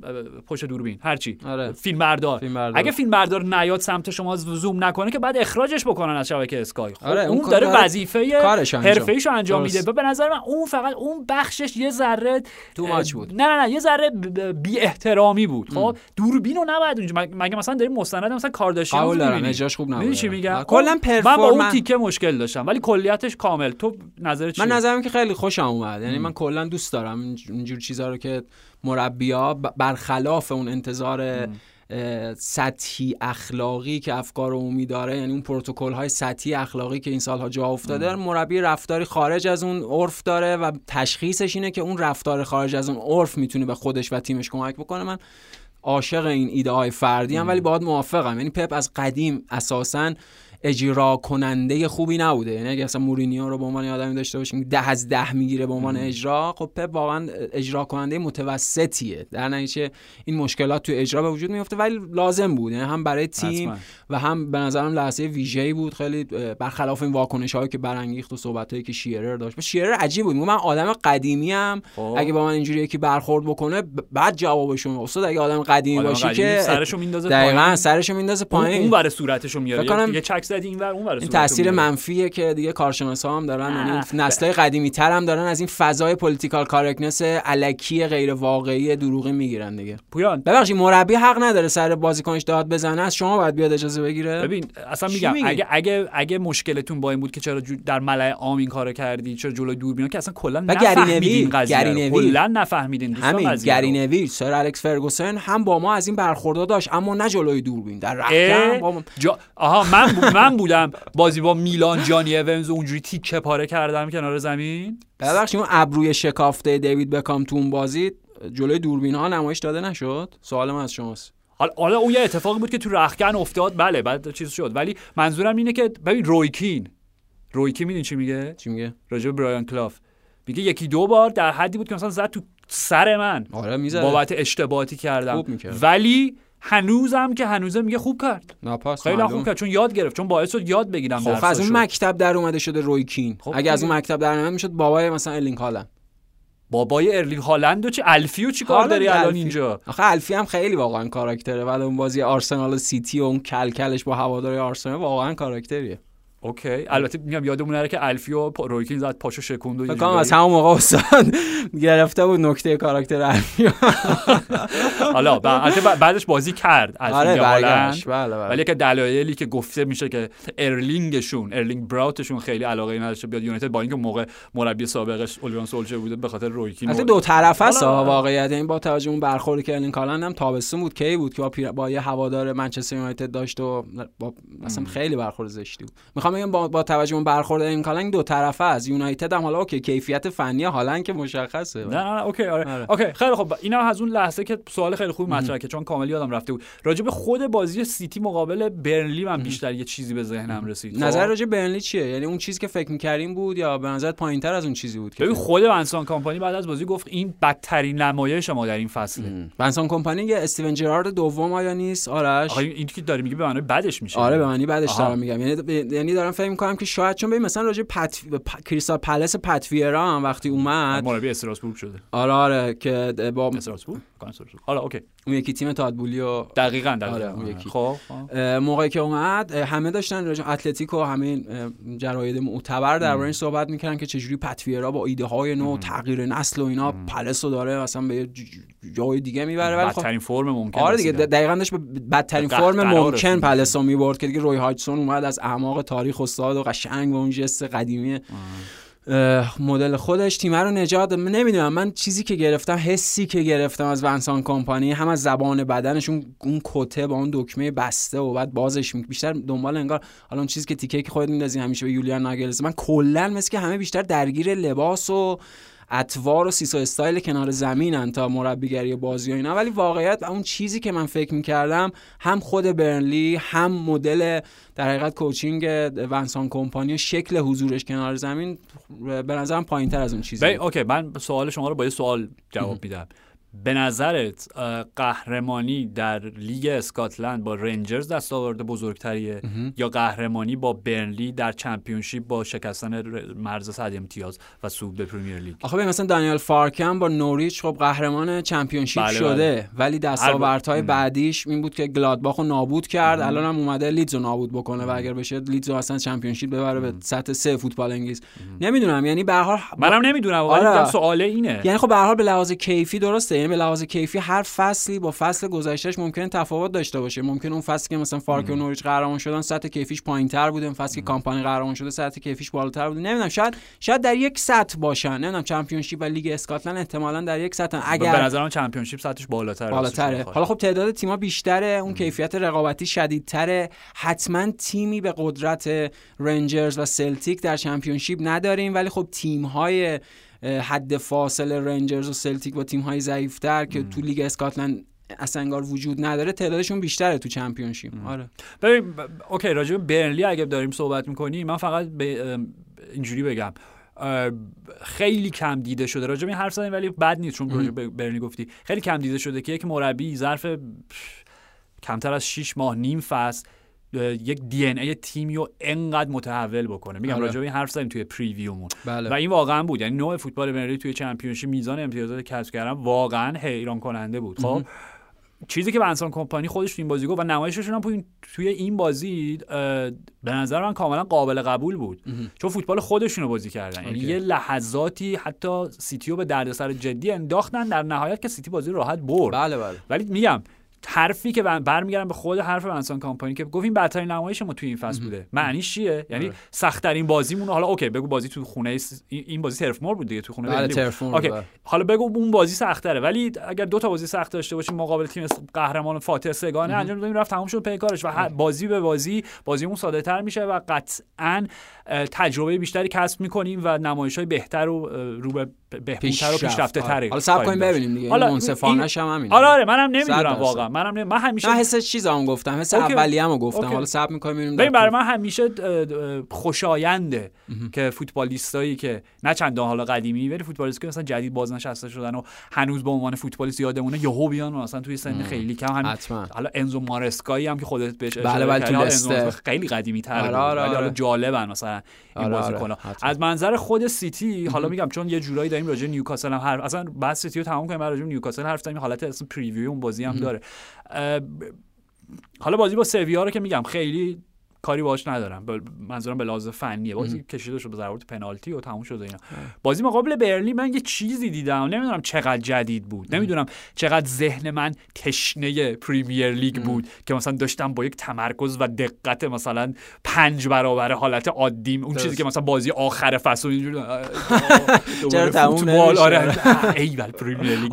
پشت دوربین هرچی آره. فیلمبردار فیلمبردار. اگه فیلمبردار نیاد سمت شما زوم نکنه که بعد اخراجش بکنن از شبکه اسکای خب آره، اون اون داره کار- وظیفه انجام. حرفه‌ایشو انجام. میده. به نظر من اون فقط اون بخشش یه ذره اه، much بود. نه نه نه یه ذره بی احترامی بود. خب دوربینو نباید اونجا مگه- مثلا داریم مستند مثلا کارداشیان قبول دارم اجراش خوب نبود چی میگم؟ کلا من با اون پرفورمنس تیکه مشکل داشتم ولی کلیتش کامل. تو نظر من نظرم که خیلی خوشم اومد. یعنی من کلا دوست دارم اینج- اینجور چیزا رو که مربیا برخلاف اون انتظار سطحی اخلاقی که افکار عمومی داره یعنی اون پروتکل های سطحی اخلاقی که این سالها جا افتاده مربی رفتاری خارج از اون عرف داره و تشخیصش اینه که اون رفتار خارج از اون عرف می‌تونه به خودش و تیمش کمک بکنه. من عاشق این ایده های فردی هم ولی باهات موافقم. یعنی پپ از قدیم اساسا اجرا کننده خوبی نبوده. یعنی اگه اصلا مورینیو رو به عنوان آدمی داشته باشیم ده از ده می‌گیره به عنوان اجرا خب پپ واقعا اجرا کننده متوسطیه. در نتیجه این مشکلات تو اجرا به وجود میفته ولی لازم بود. یعنی هم برای تیم حتما. و هم به نظرم لحظه ویژه‌ای بود. خیلی برخلاف این واکنش هایی که برانگیخت و صحبت هایی که شیرر داشت. شیرر عجیب بود. من آدم قدیمی ام. خب. اگه با من اینجوری یکی برخورد بکنه بعد جوابشون استاد اگه آدم قدیمی آدم باشی قدیمی که سرشو میندازه دقیقاً. سرشو میندازه اون پایین. اون ور صورتشو میاره یه چک زدی این ور اون این تاثیر. منفیه که دیگه کارشناس هم دارن. یعنی نسل‌های قدیمی تر هم دارن از این فضای political correctness الکی غیر واقعی دروغی می‌گیرن دیگه پویان ببخشید مربی حق نداره سر بازیکنش داد بزنه از شما باید بیاد اجازه بگیره ببین اصلا میگم؟ اگه اگه اگه مشکلتون با این بود که چرا در ملأ عام این کارو کردی چرا جلوی دوربینا که اصلا کلا نفهمیدین قضیه. کلا نفهمیدین همین قضیه رو. گری نویل سر الکس فرگوسن هم با ما از این برخوردار داشت اما نه جلوی دوربین در رختکن با ما- جا... آها من من بودم بازی با میلان جانی اونز اونجوری تیکه پاره کردم کنار زمین. ببخشید اون ابروی شکافته دیوید بکام تو اون بازی جلوی دوربین ها نمایش داده نشد؟ سوال من از شماست. حالا حالا اون یه اتفاقی بود که تو رخکن افتاد. بله بعد چیز شد. ولی منظورم اینه که ببین رویکین رویکین می‌دونی چی میگه؟ چی میگه؟ راجع برایان کلاف. میگه یکی دو بار در حدی بود که مثلا زد تو سر من. آره میزه بابت اشتباهاتی کردم. ولی هنوزم که هنوزه میگه خوب کرد ناپاس خیلی معلوم. خوب کرد چون یاد گرفت چون باعث شد یاد بگیرم خب از اون. مکتب در اومده شده روی کین خب اگه از. اون مکتب در اومده می‌شد بابای مثلا الینگ هالند بابای ارلینگ هالند و چی الفی و چی کار داری الان الفی. اینجا آخه الفی هم خیلی واقعا کاراکتره بعد اون بازی آرسنال و سیتی و اون کلکلش با هواداری آرسنال واقعا کاراکتریه اوکی. البته میگم یادمون نره که الفی و پا- رویکین زد پاشو شکوند و. از همون موقع استاد گرفته بود نکته کاراکتر الفی. حالا بعدش بازی کرد. الفی آره هالند. بله بله. ولی که دلایلی که گفته میشه که ارلینگشون ارلینگ براوتشون خیلی علاقه نداشته بیاد یونایتد با اینکه موقع مربی سابقش اولیون سولچر بوده به خاطر رویکین البته دو طرف ها واقعیت این با توجه اون برخوردی که الین کالند هم تابستون بود کی بود که با, یه هوادار منچستر یونایتد داشت و با اصلا خیلی برخورد زشتی بود. می‌خوام بگم با, با توجه اون برخورد ارلینگ هالند دو طرفه است یونایتد هم حالا اوکی کیفیت فنی هالند که مشخصه. نه نه نه اوکی آره. آره. اوکی خیلی خوب. اینا از اون لحظه که سوال خیلی خوب مطرح که چون کامل یادم رفته بود. راجع به خود بازی سیتی مقابل برنلی من بیشتر یه چیزی به ذهنم رسید. خب؟ نظر راجع به برنلی چیه؟ یعنی اون چیزی که فکر می‌کردیم بود یا به نظرت پایینتر از اون چیزی بود که ببین خود ونسان کمپانی بعد از بازی گفت این بدترین نمایش ما در این فصله. ونسان کمپانی یه استیون جرارد دوم آیا نیست؟ آرش؟ آخه این که داری میگه به معنای بدش میشه. آره به معنی بعدش. دارم میگم. یعنی یعنی دارم فکر می‌کنم که شاید چون ببین مثلا راجع پت... پ... کریستال پلس پتویرا هم وقتی اومد مربی استراسبورگ شده. آره آره که با استراسبورگ؟ حالا اوکی. اون یکی تیم تادبولی و دقیقاً آره، دقیقاً اون یکی. خب اه، موقعی که اومد همه داشتن راجع اتلتیک و همه اه، جراید معتبر در این صحبت می‌کردن که چجوری پتویرا با ایده های نو تغییر نسل و اینا پلس رو داره مثلا به جای دیگه می‌بره ولی خب بدترین فرم ممکن آره دیگه. دقیقا داشت به بدترین فرم ممکن. پلس رو می‌برد که دیگه روی هایدسون اومد از اعماق تاریخ استاد و قشنگ و اون جست قدیمی مدل خودش تیم رو نجات نمی‌دونم من چیزی که گرفتم حسی که گرفتم از ونسان کمپانی هم از زبان بدنشون اون کته با اون دکمه بسته و بعد بازش بیشتر دنبال انگار حالا اون چیزی که تیکه که خودت میندازی همیشه به یولیان ناگلزمن کلا مثل که همه بیشتر درگیر لباس و اطوار و سیس و استایل کنار زمینن تا مربیگری بازی و اینا. ولی واقعیت اون چیزی که من فکر می‌کردم هم خود برنلی هم مدل در حقیقت coaching ونسان کمپانی و شکل حضورش کنار زمین به نظرم پایین تر از اون چیزی. اوکی من سوال شما رو با یه سوال جواب میدم. به نظرت قهرمانی در لیگ اسکاتلند با رنجرز دستاورد بزرگتریه یا قهرمانی با برنلی در چمپیونشیپ با شکستن مرز صد امتیاز و صعود به پریمیر لیگ؟ آخه مثلا دانیل فارکم با نوریچ خب قهرمان چمپیونشیپ بله، شده ولی دستاوردهای بعدیش این بود که گلادباخو نابود کرد. الان هم اومده لیدز رو نابود بکنه و اگر بشه لیدز رو اصلا چمپیونشیپ ببره به سطح سه فوتبال انگلیس. نمی‌دونم یعنی به هر حال منم نمی‌دونم ولی آره. میگم سوال اینه. یعنی خب به هر حال به لحاظ کیفی درسته یعنی به لحاظ کیفی هر فصلی با فصل گذشته‌ش ممکنه تفاوت داشته باشه. ممکن اون فصلی که مثلا فارک و نوریچ قهرمان شدن سطح کیفیش پایینتر بوده اون فصلی که کامپانی قهرمان شده سطح کیفیش بالاتر بوده. نمی‌دونم شاید شاید در یک سطح باشن. نمی‌دونم چمپیونشیپ و لیگ اسکاتلند احتمالا در یک سطح به اگر نظرم چمپیونشیپ سطحش بالاتره. بالاتره حالا خب تعداد تیم‌ها بیشتره اون کیفیت رقابتی شدیدتره. حتما تیمی به قدرت رنجرز و سلتیک در چمپیونشیپ نداریم ولی خب تیم‌های حد فاصل رنجرز و سلتیک با تیم‌های ضعیف‌تر که تو لیگ اسکاتلند اصلا انگار وجود نداره تعدادشون بیشتره تو چمپیونشیپ. آره. ببین اوکی راجع به برنلی اگه داریم صحبت می‌کنیم من فقط به اینجوری بگم. خیلی کم دیده شده. راجع به این حرف زدیم ولی بد نیست چون راجع به برنلی گفتی. خیلی کم دیده شده که یک مربی ظرف کمتر از 6 ماه نیم فصل یک دی ان ای تیمی رو انقدر متحول بکنه. میگم آره. راجع به این حرف زدیم توی پریویومون. بله. و این واقعا بود. یعنی نوع فوتبال برنلی توی چمپیونشیپ میزان امتیازات کسب کردن واقعا حیران کننده بود. خب چیزی که ونسان کمپانی خودش تو این بازی گفت و نمایششون هم توی- این بازی به نظر من کاملا قابل قبول بود. چون فوتبال خودشون رو بازی کردن. یعنی. یه لحظاتی حتی سیتی رو به دردسر جدی انداختن در نهایت که سیتی بازی راحت برد. بله بله. ولی میگم حرفی که بر- برمیگردم به خود حرف ونسان کامپانی که گفت این بدترین نمایش ما توی این فصل بوده. معنیش چیه؟ یعنی آره. سختترین بازیمون رو- حالا okay بگو بازی تو خونه این بازی Turf Moor بود دیگه تو خونه بله. Turf Moor اوکی. بله. حالا بگو اون بازی سخت‌تره ولی اگر دو تا بازی سخت داشته باشیم مقابل تیم قهرمان فاتح سگانه انجام دادیم رفت تموم شد پیکارش و هر بازی به بازی بازیمون ساده‌تر میشه و قطعا تجربه بیشتری کسب می‌کنیم و نمایش‌های بهتر و اه، رو به بهبودتر و پیشرفته تری حالا صبر کنیم ببینیم دیگه. حالا حالا منصفانش هم همین آره آره منم نمی‌دونم. واقعا. منم نمی... من همیشه من حس چیزامو گفتم. حس اوکی. اولیه‌مو گفتم. اوکی. حالا صبر می‌کنیم ببینیم ببین برای من همیشه خوشاینده که فوتبالیستایی که نه چندان حالا قدیمی ولی فوتبالیستی که مثلا جدید بازنشسته شدن و هنوز به عنوان فوتبالیست یادمونه یهو بیان و مثلا توی سن خیلی کم همین حتما. حالا انزو مارسکایی هم که خودت بهش بله، اشاره بله، کردی، حالا. انزو مارسکا خیلی قدیمی تر آره، آره، ولی حالا آره. جالبن مثلا این آره، آره، بازیکن‌ها. از منظر خود سیتی حالا میگم چون یه جورایی داریم راجع نیوکاسل هم حرف اصلا بعد سیتی رو تمام کنیم راجع نیوکاسل حرف زدیم حالت اصلا preview اون بازی هم داره. حالا بازی با سویا رو که میگم خیلی کاری باش ندارم. منظورم به لحاظ فنیه. بازی کشیده شد به ضربات پنالتی و تموم شد و اینا. بازی مقابل برلی من یه چیزی دیدم. نمی‌دونم چقدر جدید بود. نمی‌دونم چقدر ذهن من تشنه پریمیر لیگ بود که مثلا داشتم با یک تمرکز و دقت مثلا پنج برابر حالت عادیم اون چیزی. که مثلا بازی آخر فصل اینجوری چرا تموم؟ آره. ای ول پریمیر لیگ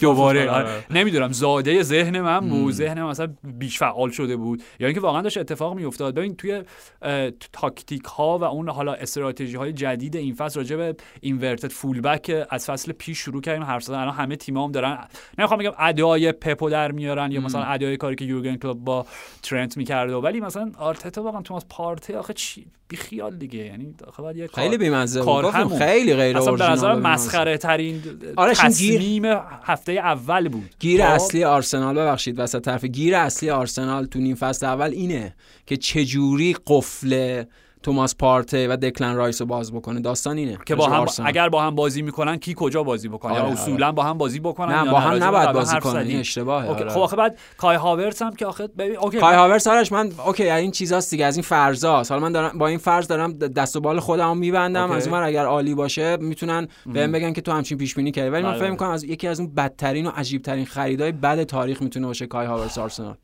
دوباره. آره. نمی‌دونم زاده ذهن من بود ذهن مثلا بیش فعال شده بود. یا اینکه واقعا داشت اتفاق میافتاد. ببین توی اه، تاکتیک ها و اون حالا استراتژی های جدید این فصل راجع به inverted fullback از فصل پیش شروع کردیم. حرف زدن الان همه تیم‌ها هم دارن. نمی‌خوام بگم ادای پپو در میارن یا مثلا ادای کاری که یورگن کلوپ با ترنت می‌کرده ولی مثلا آرتتا واقعا توماس پارتی آخه چی؟ بی خیال دیگه. یعنی کار- خیلی بی‌مزه کار همون. خیلی غیر اصلا به نظر مسخره ترین آره، این گیر- تصمیم هفته اول بود. گیر خب؟ اصلی آرسنال ببخشید وسط طرف گیر اصلی آرسنال تو نیم فصل اول اینه که چجوری قفل توماس پارته و دکلن رایس رو باز بکنه داستان اینه که با هم آرسنال. اگر با هم بازی می‌کنن کی کجا بازی بکنه آره، یا آره. اصولا با هم بازی بکنن نه با هم نباید بازی کنن. این اشتباهه okay. آره. خب آخه بعد کای هاورتس هم که آخه ببین okay کای هاورس آرش من اوکی این چیزاست دیگه از این فرضاست حالا من دارم با این فرض دارم دست و بال خودمو میبندم okay. از اون اگر عالی باشه می‌تونن بهم بگن که تو همچین پیش بینی کردی ولی من بله، فکر بله. می‌کنم از یکی از اون بدترین و عجیب ترین خریدای بد تاریخ می‌تونه باشه کای هاورتس آرسنال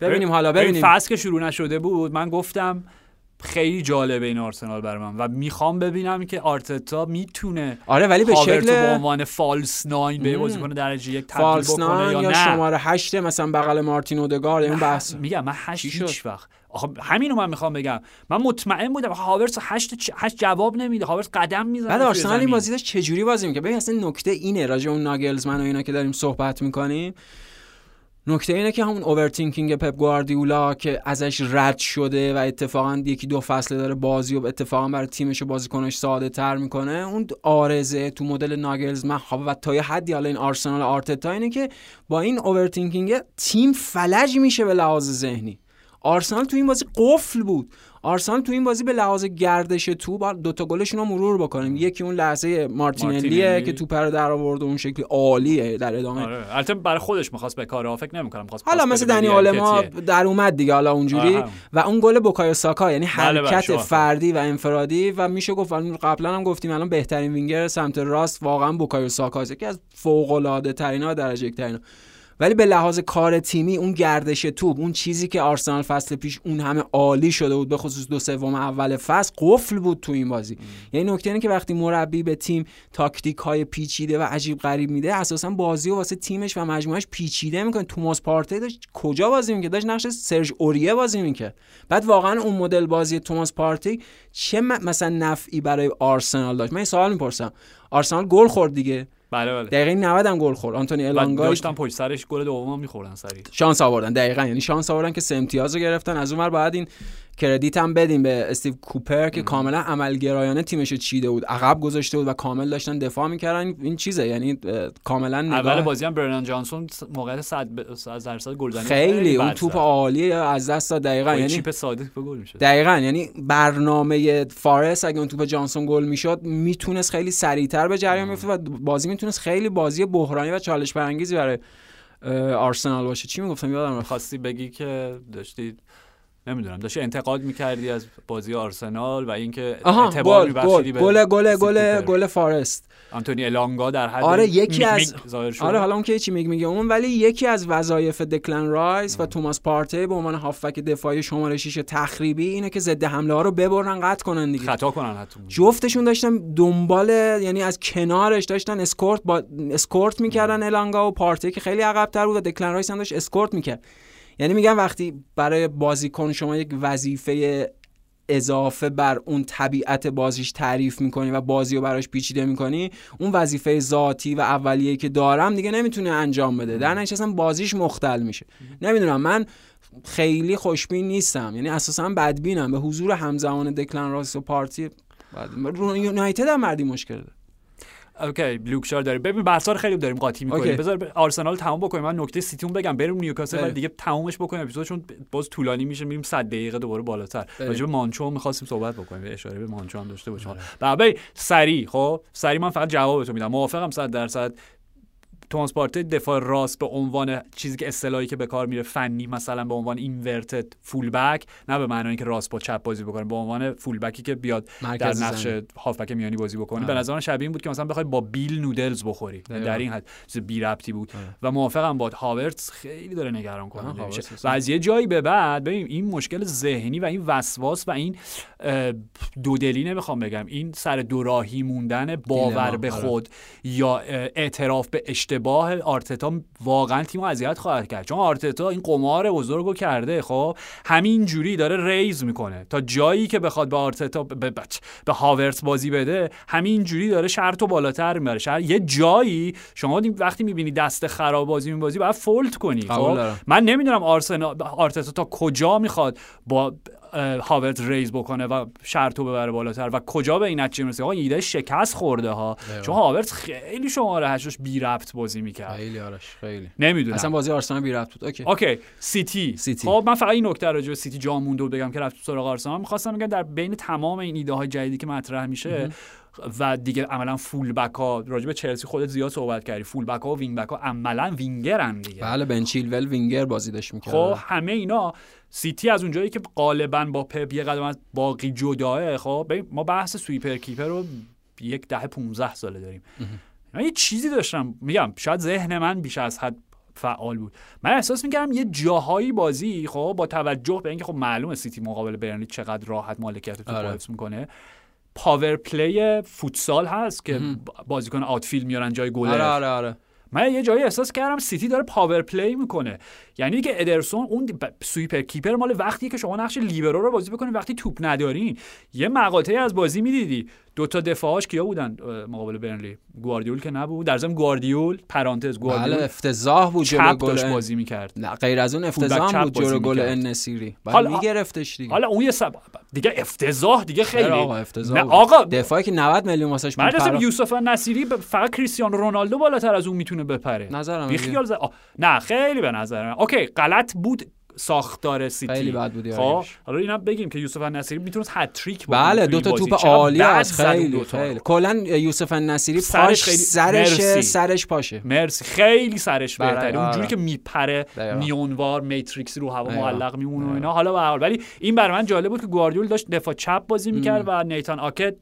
ببینیم حالا ببین ببینیم. فصل که شروع نشده بود. من گفتم خیلی جالبه این آرسنال برای من و می‌خوام ببینم که آرتتا می‌تونه آره ولی به هاورتو به شکل عنوان فالس ناین به. بازیکن درجه یک تبدیل فالس بکنه ناین یا یا نه؟ شماره هشت مثلا بغل مارتین اودگارد اون بحث. میگم من هشت چی شد؟ هیچ وقت آخه همینو من می‌خوام بگم. من مطمئن بودم هاورس هشت چ- هشت جواب نمیده. هاورس قدم می‌زنه بعد آرسنال این. بازی داشت چجوری بازی می‌کنه ببین اصلا نکته اینه. راجع اون ناگلزمن و اینا که داریم صحبت می‌کنیم. نکته اینه که همون overthinking پپ گواردیولا که ازش رد شده و اتفاقا یکی دو فصله داره بازی و اتفاقا برای تیمش و بازیکنش ساده تر می‌کنه. اون عارضه تو مدل ناگلزمن و تا یه حدی حالا این آرسنال آرتتا اینه که با این overthinking تیم فلج میشه به لحاظ ذهنی. آرسنال تو این بازی قفل بود. آرسنال تو این بازی به لحاظ گردش تو با دوتا گلشون رو مرور بکنیم. یکی اون لحظه مارتینلیه مارتینلی. که توپ رو در آورد اون شکلی عالیه در ادامه. آره. البته برای خودش می‌خواست به کار فکر نمی‌کنم خواست حالا مثل دنی آلما. در اومد دیگه حالا اونجوری. و اون گل بوکایو ساکا یعنی بله، بله، حرکت فردی و انفرادی و میشه گفت الان قبلا هم گفتیم الان بهترین وینگر سمت راست واقعا بوکایو ساکا یکی از فوق العاده ترین درجه یک ترین ولی به لحاظ کار تیمی اون گردش توپ اون چیزی که آرسنال فصل پیش اون همه عالی شده بود به خصوص دو سوم اول فصل قفل بود تو این بازی. یعنی نکته اینه که وقتی مربی به تیم تاکتیک های پیچیده و عجیب غریب میده اساسا بازی و واسه تیمش و مجموعش پیچیده می‌کنه. توماس پارتی داشت کجا بازی می‌کرد؟ داشت نقش سرژ اوریه بازی می‌کرد. بعد واقعا اون مدل بازی توماس پارتی چه مثلا نفعی برای آرسنال داشت؟ من این سوال می‌پرسم. آرسنال گل خورد دیگه. بله بله. دقیقه 90 هم گل خورد. آنتونی و الانگای داشتن پشت سرش گل دوم میخوردن سریع. شانس آوردن. دقیقا یعنی شانس آوردن که سه امتیاز رو گرفتن. از اونور باید این credit هم بدیم به استیو کوپر که کاملا عملگرایانه تیمش چیده بود. عقب گذاشته بود و کامل داشتن دفاع می‌کردن. این چیزه یعنی کاملا اول نگاه بازی هم برنان جانسون موقعیت 100 ب- 100 درصد گلزنی خیلی اون توپ. عالی از دست داد. دقیقا یعنی چیپ ساده به گل میشه دقیقا یعنی برنامه فارس اگه اون توپ جانسون گل می‌شد می‌تونست خیلی سریعتر به جریان بیفته و بازی می‌تونست خیلی بازی بحرانی و چالش برانگیزی برای آرسنال باشه. چی می‌گفتم؟ یادم رفت. خواستی بگی که داشتی نمی‌دونم. داشتی انتقاد می‌کردی از بازی آرسنال و اینکه اعتبار گل میبخشیدی به گل گل گل. گل فارست. آنتونی الانگا در حد آره یکی از. آره حالا اون که چی میگه میگه اون ولی یکی از وظایف دکلن رایس و توماس پارته به عنوان هافبک دفاعی شماره 6 تخریبی اینه که ضد حمله ها رو ببرن قطع کنن دیگه. خطا کنن حتی جفتشون داشتن دنبال یعنی از کنارش داشتن اسکورت با اسکورت می‌کردن الانگا و پارته که خیلی عقب‌تر بود و دکلن رایس هم داشت اسکورت می‌کرد. یعنی میگم وقتی برای بازیکن شما یک وظیفه اضافه بر اون طبیعت بازیش تعریف می‌کنی و بازی رو براش پیچیده می‌کنی اون وظیفه ذاتی و اولیه که دارم دیگه نمی‌تونه انجام بده. در نتیجه اصلا بازیش مختل میشه. نمی‌دونم من خیلی خوشبین نیستم. یعنی اساسا بدبینم. به حضور همزمان دکلن رایس و پارتی یونایتد هم مردی مشکل داره. okay لوک شاو داریم ببین بحثا رو خیلی داریم قاطی می‌کنیم. بذار ب- آرسنال تمام بکنیم. من نکته سیتیون بگم. بریم نیوکاسل. و دیگه تمومش بکنیم. اپیزود چون باز طولانی میشه میریم 100 دقیقه دوباره بالاتر. راجع به مانچو می‌خواستیم صحبت بکنیم. اشاره به مانچو هم داشته باشیم. بعد سری خب؟ سری من فقط جواب تو میدم. موافقم 100 درصد. توماس پارتی دفاع راست به عنوان چیزی که اصطلاحی که به کار میره فنی مثلا به عنوان اینورتد فول بک نه به معنای اینکه راست با چپ بازی بکنه به عنوان فول بکی که بیاد در نقش. هافبک میانی بازی بکنه به آره. نظر من شبیه این بود که مثلا بخوای با بیل نودلز بخوری. در این حد چیز بی ربطی بود آره. و موافقم با هاورتس خیلی داره نگران آه، کننده میشه. و از یه جایی به بعد ببین این مشکل ذهنی و این وسواس و این دودلی نمی‌خوام بگم این سر دوراهی موندن باور به آره. خود یا اعتراف به اشتباه آرتتا واقعا تیم اذیت خواهد کرد. چون آرتتا این قمار بزرگو کرده خب همین جوری داره raise می‌کنه. تا جایی که بخواد به آرتتا به, به, به هاورتس بازی بده همین جوری داره شرط و بالاتر می‌بره. شرط یه جایی شما وقتی می‌بینی دست خراب بازی میبازی باید fold کنی خب. من نمی‌دونم آرسنال آرتتا تا کجا می‌خواد با هاورت raise بکنه و شرطو ببره بالاتر. و کجا به این نتیجه می‌رسه؟ آقا این ایده شکست خورده ها. چون هاورت خیلی شماره هشتش بی ربط بازی می‌کرد. خیلی آرش خیلی. نمی‌دونم. اصلا بازی آرسنال بی ربط بود. اوکی. اوکی سیتی. سیتی. خب من فقط این نکته راجع به سیتی جا مونده بگم که رفت سراغ آرسنال. می‌خواستم بگم در بین تمام این ایده های جدیدی که مطرح میشه و دیگه عملا full back ها راجع به چلسی خودت زیاد صحبت کردی. full back ها و wing back ها عملا وینگرن دیگه. بله بن چیلول وینگر بازی داشت می‌کرد. خب همه اینا سیتی از اونجایی که غالبا با پپ یه قدم از باقی جداه خب ما بحث sweeper keeper رو یک دهه 15 ساله داریم. من یه چیزی داشتم میگم شاید ذهن من بیش از حد فعال بود. من احساس می‌کردم یه جاهایی بازی خب با توجه به اینکه خب معلومه سیتی مقابل برنلی چقدر راحت مالکیت تو آره. می‌کنه. power play فوتسال هست که بازیکن outfield میارن جای گلر آره آره آره. من یه جایی احساس کردم سیتی داره power play می‌کنه. یعنی که ادرسون اون sweeper keeper مال وقتیه که شما نقش لیبرو رو بازی بکنید وقتی توپ ندارین یه مقاطعی از بازی می‌دیدی. دو تا دفاعاش کیا بودن مقابل برنلی؟ گواردیول که نبود. در ضمن گواردیول پرانتز بله گواردیول افتضاح بود جلو چپ گل داشت بازی می‌کرد. نه غیر از اون افتضاح بود جلو گل نصیری حالا- میگرفتش دیگه. حالا اون یه سب... دیگه افتضاح دیگه خیلی. آقا افتضاح نه بود. آقا دفاعی که 90 میلیون واسش رسم پرداخت- یوسف نصیری فقط کریستیانو رونالدو بالاتر از اون می‌تونه بپره. نظرم بی. خیال ز- نه خیلی به نظر من اوکی غلط بود ساختار سیتی خیلی بد بود خب. حالا اینا بگیم که یوسف نصیری می‌تونست هتریک بکنه بله دو تا. توپ عالی از خیلی. خیلی کلا یوسف نصیری سرش خیلی- سرش. سرش پاشه مرسی خیلی سرش بله، بهتره آره. اونجوری که میپره. میونوار Matrix رو هوا. معلق میمونه و. اینا حالا به هر حال ولی این برای من جالب بود که گواردیول داشت دفاع چپ بازی می‌کرد و نیتان آکه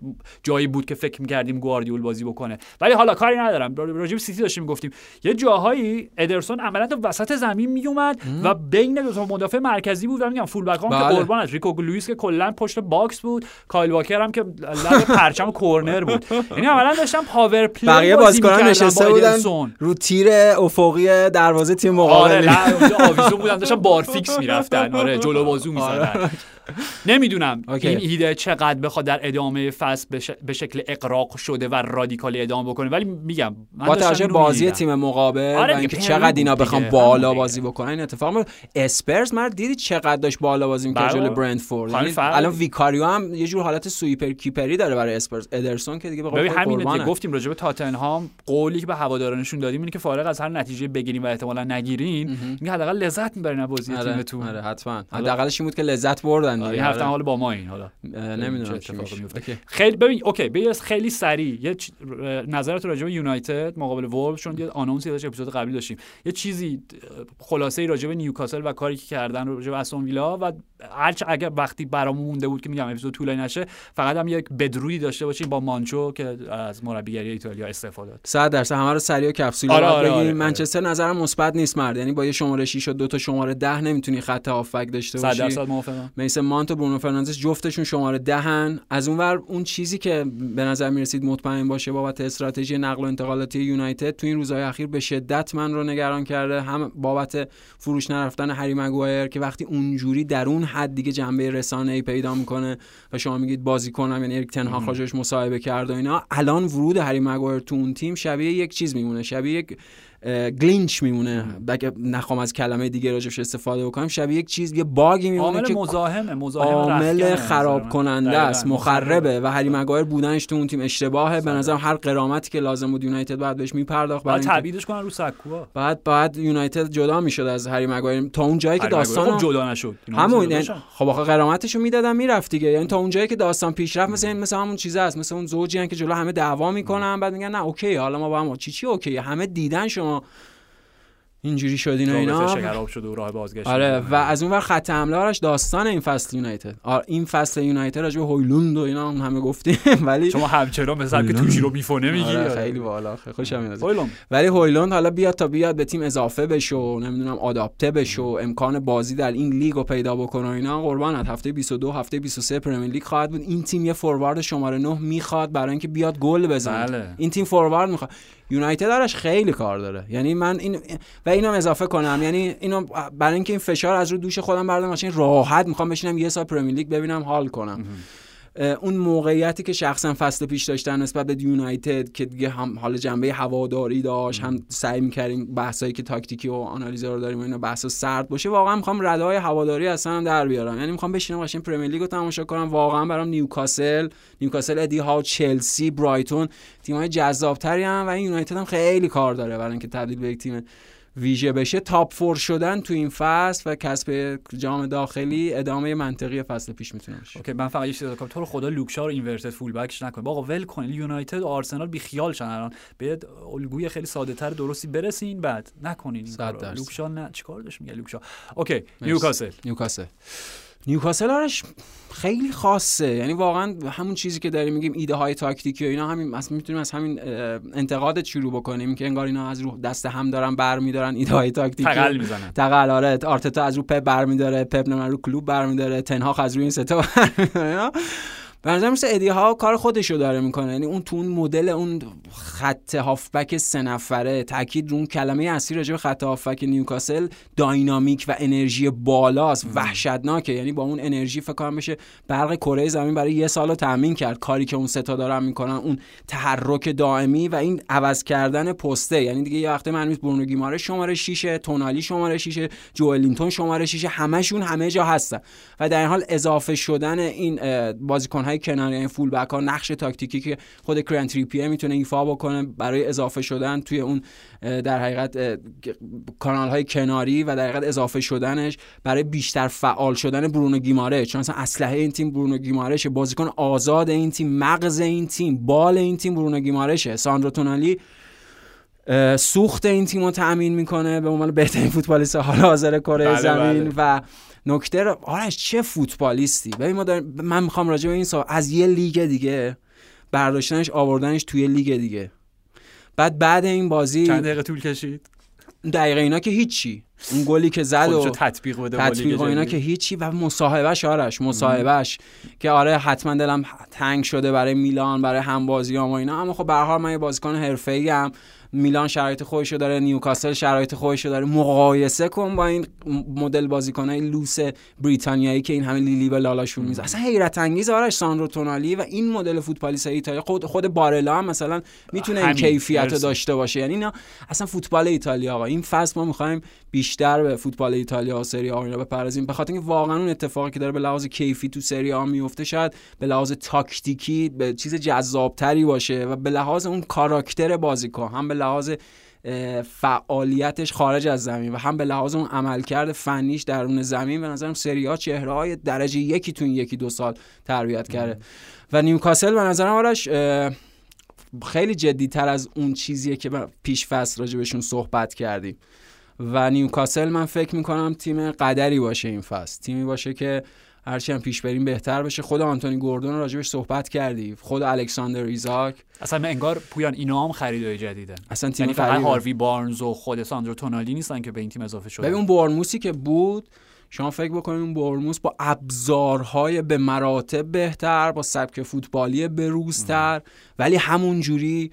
جایی بود که فکر می‌کردیم گواردیول بازی بکنه ولی حالا کاری ندارم راجع به سیتی داشتیم گفتیم یه جاهایی ادرسون عملا وسط زمین میومد و بین دو تا مدافع مرکزی بود و میگم full back هم که بله. قربان از ریکو لوئیس که کلا پشت box بود. کایل واکر هم که لب پرچم کورنر بود. یعنی عملا داشتم power play بقیه بازی بازیکنان نشسته بودن. رو تیر افقی دروازه تیم آره مقابل اونجا آویزون بودن داشتن بارفیکس می‌رفتن. آره جلو بازو می‌زدن. نمی‌دونم. این ایده چقدر بخواد در ادامه فصل به شکل اقراق شده و رادیکالی ادامه بکنه ولی میگم من با توجه بازی. تیم مقابل آره و اینکه چقدر اینا بخوام. بالا همون بازی. بکنن این اتفاق اسپرز مرد دیدی چقدر داشت بالا بازی می‌کرد بله. جلو برندفورد یعنی الان. ویکاریو هم یه جور حالت سویپر کیپری داره برای اسپرز ادرسون که دیگه به همین. گفتیم راجع به تاتنهام قولی که به هوادارانشون دادیم اینه که فارغ از هر نتیجه بگیریم و احتمالا نگیرین اینکه حداقل لذت می‌برین از بازی آره تیمتون آره حتما حداقلش این بود که لذت بردن آره، دیگه این هفته آره. حال با ما این حالا نمی‌دونم چه اتفاقی. میفته. خیلی ببین اوکی بیا خیلی سریع یه چ- نظرت راجع به یونایتد مقابل وولف چون یه آنونسی داشت اپیزود قبلی داشتیم یه چیزی خلاصه ای راجع به نیوکاسل و کاری که کردن راجع به استون ویلا و هرچه اگر وقتی برامون مونده بود که میگم اپیزود طولانی نشه فقط هم یک بدرودی داشته باشیم با مانچو که از مربیگری ایتالیا استعفا داد. 100 درصد. همه رو سریع و کپسول آره، آره آره، آره،. منچستر نظرم مثبت نیست مرد. یعنی با یه شماره 6 و دو تا شماره 10 نمی‌تونی خط هافک داشته 100 باشی. درصد موافقم. میسن مانت و برونو فرناندز جفتشون شماره دهن از اونور اون چیزی که به نظر می‌رسید مطمئن باشه بابت استراتژی نقل و انتقالاتی یونایتد تو این روزهای اخیر به شدت من رو نگران کرده. هم بابت فروش نرفتن هری مگوایر که وقتی اونجوری در اون حد دیگه جنبه رسانه ای پیدا می‌کنه و شما میگید بازی کنم یعنی اریک تنها خودش مصاحبه کرد و اینا. الان ورود هری مگوایر تو اون تیم شبیه یک چیز میمونه. شبیه یک glitch میمونه. بگه نخوام از کلمه دیگه راجبش استفاده بکنم شبیه یک چیز یه باگی میمونه عامل که مزاحمه مزاحم عامل خراب. کننده است مخربه و هری مگایر بودنش تو اون تیم اشتباهه. به نظرم هر غرامتی که لازم بود یونایتد باید بهش میپرداخت اینکه تبعیدش کنن رو سکوها. بعد بعد یونایتد جدا می‌شد از هری مگایر تا اون جایی که داستان خب جدا نشد. همون یعنی. خب آخه غرامتشو می‌دادن می‌رفت دیگه. یعنی تا اون جایی که داستان پیش رفت مثل همون چیز است مثل اون زوجی که جلو همه دعوا می‌کنن بعد میگن نه اوکی حالا ما با هم چی چی اوکی همه دیدن شما. اینجوری شدین و رابطه اینا شکراب شده و راه بازگشت آره. و از اون ور خط حمله آرش داستان این فصل یونایتد. آره این فصل یونایتد راجع به هویلوند و اینا هم همه گفتیم ولی شما همچنان به سبک توشی رو میفونه میگی آره خیلی بالا خوشم میاد. هویلوند. ولی هویلوند حالا بیاد تا بیاد به تیم اضافه بشه و نمی‌دونم آداپته بشه و امکان بازی در این لیگ رو پیدا بکنه و اینا. قربانت هفته 22 هفته 23 پرمیر لیگ خواهد بود. این تیم یه فوروارد شماره 9 می‌خواد برای اینکه بیاد گل بزنه. بله. این تیم فوروارد می‌خواد. یونایتد درش خیلی کار داره. یعنی من این و اینم اضافه کنم. یعنی اینو برای اینکه این فشار از رو دوش خودم بردارم ماشین راحت می‌خوام بشینم یه سال پرمیر لیگ ببینم حال کنم. اون موقعیتی که شخصا فصل پیش داشتن نسبت به یونایتد که دیگه هم حال جنبه هواداری داشت هم سعی می‌کردیم بحثایی که تاکتیکی و آنالیز رو داریم و اینا بحث سرد باشه واقعا می‌خوام ردای هواداری اصلا در بیارم. یعنی می‌خوام بشینم قشنگ پرمیر لیگ رو تماشا کنم. واقعا برام نیوکاسل نیوکاسل ادی ها چلسی برایتون تیم‌های جذابتری هم و این یونایتد هم خیلی کار داره برای اینکه تبدیل به یک تیم ویژه بشه top four شدن تو این فصل و کسب جام داخلی ادامه منطقی فصل پیش می‌تونه باشه. اوکی من فقط یه چیز تو رو خدا لوک شا رو inverted full back ش نکن آقا ول کن یونایتد و آرسنال بی خیال شن الان. بیاد الگوی خیلی ساده تر درستی برسین بعد نکنین این کارو. لوک شا نه. چیکار داشت میگه لوک شا اوکی نیوکاسل. نیوکاسل. نیوکاسل آرش خیلی خاصه. یعنی واقعا همون چیزی که داریم میگیم ایده های تاکتیکی و اینا همین از می‌تونیم از همین اه، انتقادت شروع بکنیم که انگار اینا از رو دست هم دارن برمیدارن ایده های تاکتیکی. تقلب می‌زنن. تقلب آره آرتتا از رو پپ برمیداره پپ نه رو کلوپ برمیداره تنهاخ از روی این ستا برمیداره به نظر مثل ادی ها کار خودشو داره می‌کنه. یعنی اون تو اون مدل اون خط هافبک سه نفره تاکید رو اون کلمه اصلی راجع به خط هافبک نیوکاسل داینامیک و انرژی بالاست وحشتناکه. یعنی با اون انرژی فکر کنم بشه برق کره زمین برای یه سال رو تامین کرد. کاری که اون ستا دارن می‌کنن اون تحرک دائمی و این عوض کردن پسته یعنی دیگه یه وقته من برونو گیمارش شماره 6 تونالی شماره 6 جوئلینتون شماره 6 همشون همه جا هستن. و در این حال اضافه شدن این اه، بازیکن‌های کناری این فول بک ها نقش تاکتیکی که خود کرن تریپیه می‌تونه ایفا بکنه برای اضافه شدن توی اون در حقیقت کانال های کناری و در حقیقت اضافه شدنش برای بیشتر فعال شدن برونو گیماره چون اصلا اسلحه این تیم برونو گیمارشه بازیکن آزاد این تیم مغز این تیم بال این تیم برونو گیمارشه ساندرو تونالی سوخت این تیم رو تأمین می‌کنه به عنوان بهترین فوتبالیست حال حاضر کره بله، زمین بله. و نکته رو آرش چه فوتبالیستی؟ ببین ما داریم من می‌خوام راجع به این سوال از یه لیگ دیگه برداشتنش آوردنش توی لیگ دیگه. بعد بعد این بازی چند دقیقه طول کشید؟ دقیقه اینا که هیچی. اون گلی که زد و تطبیق بده تطبیق و اینا. که هیچی و مصاحبهش آرش مصاحبهش که آره حتما دلم تنگ شده برای میلان برای همبازیام و اینا. اما خب به هر حال من یه بازیکن حرفه‌ای ام. میلان شرایط خودشو داره نیوکاسل شرایط خودشو داره. مقایسه کن با این مدل بازیکنای لوس بریتانیایی که این همه لی‌لی به لالاشون میذارن اصلا حیرت انگیز آرش ساندرو تونالی و این مدل فوتبالیست ایتالیا خود خود بارلا هم مثلا می‌تونه این. کیفیت. داشته باشه. یعنی اینا اصلا فوتبال ایتالیا آقا. این فصل ما می‌خوایم بیشتر به فوتبال ایتالیا و سری آ اینا بپردازیم. به خاطر اینکه واقعا اون اتفاقی که داره به لحاظ کیفی تو سری آ میفته شاید به لحاظ تاکتیکی به چیز جذابتری باشه و به لحاظ اون کاراکتر بازیکن هم به لحاظ فعالیتش خارج از زمین و هم به لحاظ اون عملکرد فنیش درون زمین به نظرم سری ها چهره های درجه یکی تو این یکی دو سال تربیت کرده. و نیوکاسل به نظرم آرش خیلی جدیتر از اون چیزیه که پیش فصل راجع بهشون صحبت کردیم. و نیوکاسل من فکر می‌کنم تیم قدری باشه این فصل. تیمی باشه که هرچی هم پیش بریم بهتر بشه خود آنتونی گوردون راجبش صحبت کردی. خود الکساندر ایزاک. اصلا من انگار بوتمن اینا هم خریدای جدیدن اصلا تیم یعنی فقط. هاروی بارنز و خود ساندرو تونالی نیستن که به این تیم اضافه شدن. ببین اون برونویی که بود شما فکر بکنید اون برموس با ابزارهای به مراتب بهتر با سبک فوتبالی بروزتر ولی همون جوری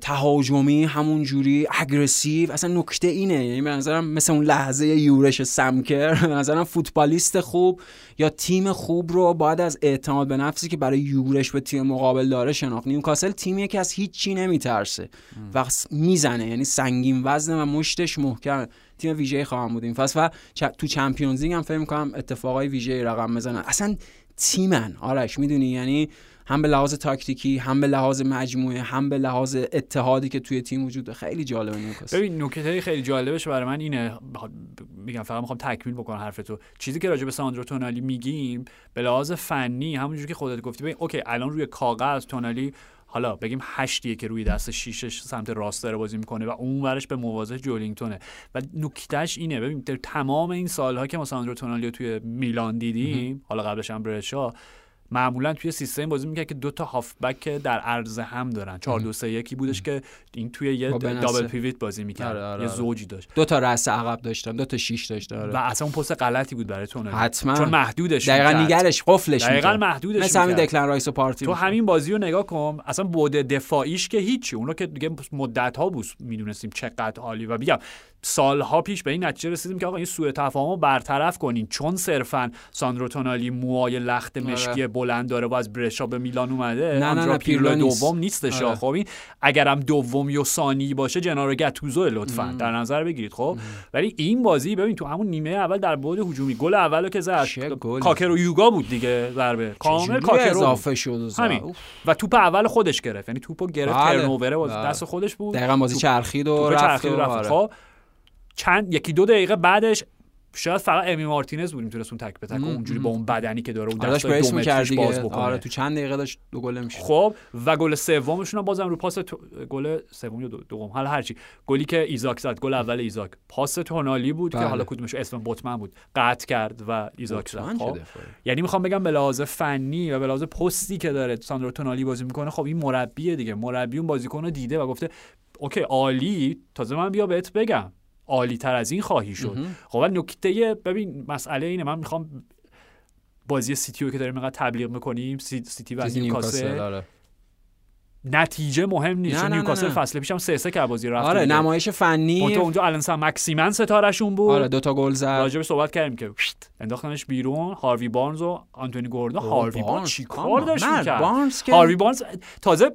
تهاجمی همون جوری اگریسیو اصلا نکته اینه. یعنی به نظرم مثل اون لحظه یورش سمکر به نظرم فوتبالیست خوب یا تیم خوب رو باید از اعتماد به نفسی که برای یورش به تیم مقابل داره شناخت. نیوکاسل تیمیه که از هیچی نمیترسه. و می‌زنه یعنی سنگین وزنه و مشتش محکمه تیم ویژه خواهد بود این فصل. و تو چمپیونز لیگ هم فکر می‌کنم اتفاقای ویژه رقم بزنن اصلا تیمن. آرش می‌دونی؟ یعنی هم به لحاظ تاکتیکی هم به لحاظ مجموعه هم به لحاظ اتحادی که توی تیم وجود. خیلی جالبه نیوکاسل ببین نکته خیلی جالبش برای من اینه. میگم فقط می‌خوام تکمیل بکنم حرفتو چیزی که راجع به ساندرو تونالی میگیم به لحاظ فنی همونجوری که خودت گفتی ببین اوکی الان روی کاغذ تونالی حالا بگیم هشتیه که رو دست شیشش سمت راست داره بازی می‌کنه و اون ورش به موازات جولینتونه. و نکتهش اینه. ببین تمام این سالها که ما ساندرو تونالی رو توی میلان دیدیم حالا قبلش هم برشیا معمولا توی سیستم بازی می‌کرد که دو تا هافبک در عرض هم دارن 4 2 3 1 بودش که این توی یه. double pivot بازی می‌کرد آره، آره، یه آره. زوجی داشت دو تا رأس عقب داشتن دو تا شیش داشتن و آره. اصلا اون پست غلطی بود برای تونالی حتما چون محدودش دقیقا می‌کرد. دیگه قفلش دقیقا می‌کرد. محدودش مثل همین. دکلن رایس و پارتی تو. همین بازی رو نگاه کن اصلا بعد دفاعیش که هیچی اونو که دیگه مدت ها بود می‌دونستیم چقدر عالی و بیام سالها پیش به این نتیجه رسیدیم که آقا این سوء تفاهم رو برطرف کنین چون صرفا ساندرو تونالی موهای لخت مشکی بلند داره و از برشا به میلان اومده آره. نه، آندرا نه، پیرلو. دوم نیستش آره. خب این اگرم دومی و ثانی باشه جنارو گتوزو لطفا در نظر بگیرید خب ولی این بازی ببین تو همون نیمه اول در بعد هجومی گل اولو که زد و یوگا بود دیگه ضربه کامل کاکر. اضافه شد. همین. و توپ اول خودش گرفت یعنی توپو گرفت بله. ترنووره باز بله. دست خودش بود دقیقا بازی چرخید رفت و رفت آره. خب چند یکی دو دقیقه بعدش شاید فقط امی مارتینز بود می‌تونست اون تک به تک اونجوری. با اون بدنی که داره اون آره داشت دو متریش باز بکنه. آره تو چند دقیقه داشت دو گل می‌شد. خب و گل سومشون هم بازم رو پاس تو... گل سوم یا دو- دوم. حالا هرچی گلی که ایزاک زد گل اول ایزاک. پاس تونالی بود که بله. حالا کدومش؟ اسم بوتمن بود. قطع کرد و ایزاک زد. خب. یعنی می‌خوام بگم به لحاظ فنی و به لحاظ پستی که داره ساندرو تونالی بازی می‌کنه خب این مربیه دیگه. مربی اون بازیکن رو دیده و گفته okay عالی. تازه من بیا بهت بگم. عالی تر از این خواهی شد. خب نکته ببین مسئله اینه من می‌خوام بازی سیتیو که داریم اینقدر تبلیغ می‌کنیم سی- سیتی و نیوکاسل آره. نتیجه مهم نیست چون نیوکاسل. فصل پیشم سه سه که بازی رفت آره دیگه. نمایش فنی منتها اونجا الان مکسیمین ستارشون بود آره دو تا گل زد راجع صحبت کردیم که انداختنش بیرون هاروی بارنز و آنتونی گوردون هاروی بارنز. چیکار داشت می‌کرد بارنز که- هاروی بارنز تازه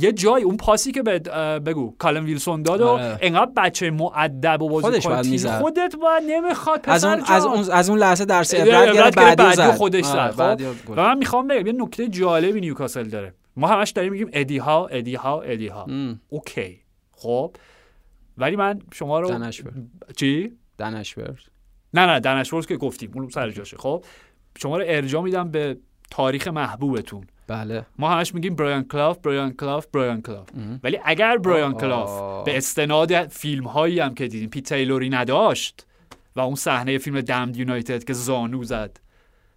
یه جای اون پاسی که به بگو کالم ویلسون داد و آره. انقدر بچه مؤدب و خودش بازیکن. خودت باید نمی‌خواد از اون از. اون از اون لحظه درس عبرت گرفت بعدی خودش آره، زد خب؟ و. من می‌خوام بگم یه نکته جالبی نیوکاسل داره ما همش داریم میگیم ادی هاو ادی هاو ادی هاو ام، okay. خب. ولی من شما رو دن اشورث چی؟ دن اشورث نه نه دن اشورث که گفتیم. اون سر جاشه. خب. شما رو ارجاع میدم به تاریخ محبوبتون. بله. ما همش میگیم برایان کلاف برایان کلاف برایان کلاف ام. ولی اگر برایان آه. کلاف به استناد فیلم هایی هم که دیدیم پیتر تیلوری نداشت و اون صحنه فیلم The Damned United که زانو زد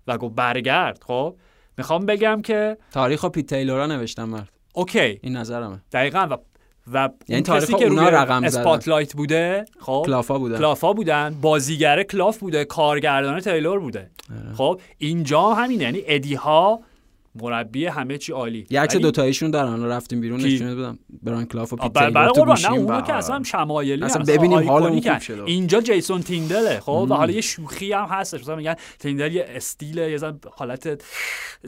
و گفت برگرد خب. می‌خوام بگم که تاریخ پیت تیلورا نوشتن مرد. okay. این نظرمه. دقیقا. و و یعنی تاریخ که اونا رقم زدن. spotlight بوده خب؟ کلافا بودن کلافا بودن. بازیگر کلاف بوده. کارگردان تیلور بوده. خب؟ اینجا هم همینه. یعنی ادی ها مربی همه چی عالی. ولی- دو تاییشون دارن رفتیم بیرون کی؟ نشونت بدم. بران کلاف و آه، پیت بر- برای قربان نه اونو و- که اصلا شمایلی اصلا ببینیم آیکونیکن. خوب شده. اینجا جیسون تیندله خب؟ و حالا یه شوخی هم هستش. مثلا میگن تیندل یه استیل یه زن حالت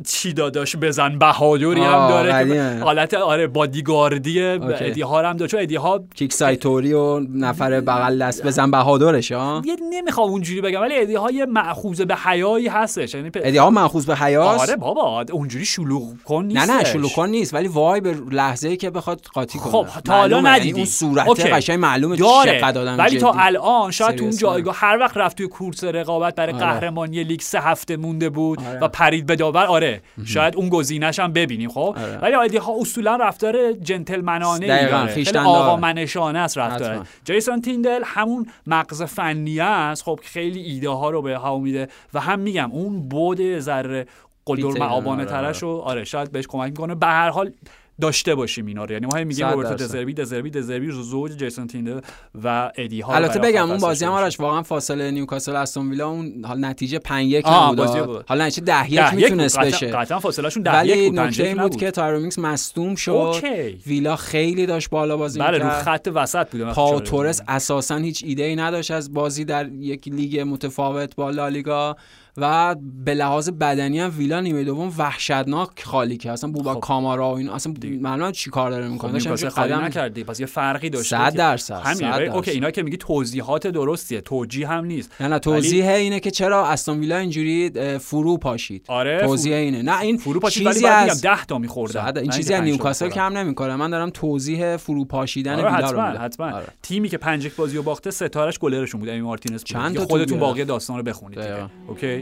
چی داداش بزن بهادری هم داره. که حالت آره بادیگاردی. ادی ها هم داره. چون ادی ها کیک سایتوری و نفر بغل دست بزن بهادرش ها یه نمی‌خوام اونجوری بگم ولی ادی ها یه مأخوذ به حیایی هستش. یعنی ادی ها به حیاس آره بابا اونجوری شلوغ کن نه نیستش نه شلوغ کن نیست ولی وای به لحظه ای که بخواد قاطی کنه خب تا حالا یعنی ندیدی اون صورت. قشنگ معلومه چقدر آدم ولی تا. الان شاید تو اون جایگاه هر وقت رفت توی کورس رقابت برای آره. قهرمانی لیگ سه هفته مونده بود آره. و پرید به داور آره شاید اون گزینش هم ببینیم خب آره. ولی آیدی ها اصولا رفتار جنتلمنانه داره آقا. منشانه است رفتار. جیسون تیندل همون مغز فنی است خب که خیلی ایده ها رو به ها میده و هم میگم اون بود ذره قلدر پیتر، مآبانه آره، ترش رو آره شاید بهش کمک می‌کنه به هر حال داشته باشیم اینا رو یعنی ما میگیم روبرتو. دزربی دزربی دزربی زوج جیسون تیندال و ادی هاو البته بگم اون بازی هم آرش واقعا فاصله نیوکاسل استون ویلا اون حال نتیجه 5 1 آه، نبود بازی آه. بود. حالا نتیجه 10 1 ده یک می‌تونست بود. بشه قطعا فاصله شون ده ولی یک بود نکته این بود. که تایرون مینگز مصدوم شد okay ویلا خیلی داشت بالا بازی بله رو. خط وسط وقتی پائو. تورس اساسا هیچ ایده ای نداشت از بازی در یک لیگ متفاوت با لالیگا و به لحاظ بدنی هم ویلا نیمه دوم وحشتناک خالی کرد. اصلا بوبا خب. کامارا و این اصلا معلومه چی کار داره خب می‌کنه نیوکاسل خالی نکردی. پس یه فرقی صد که- درصد، ولی. okay اینا که میگی توضیحات درستیه. توجیه هم نیست. نه نه توضیح اینه که چرا استون ویلا اینجوری فرو پاشید. آره توضیح اینه. نه این فرو پاشید ولی چیزی میگم از 10 تا می‌خوردن. این چیزی از نیوکاسل. کم نمی‌کنه. من دارم توضیح فرو پاشیدن آره ویلا رو حتما آره. تیمی که پنج یک بازی رو باخته ستارش گلرشون بود امی مارتینز چند خودتون. باقی داستان رو بخونید. اوکی؟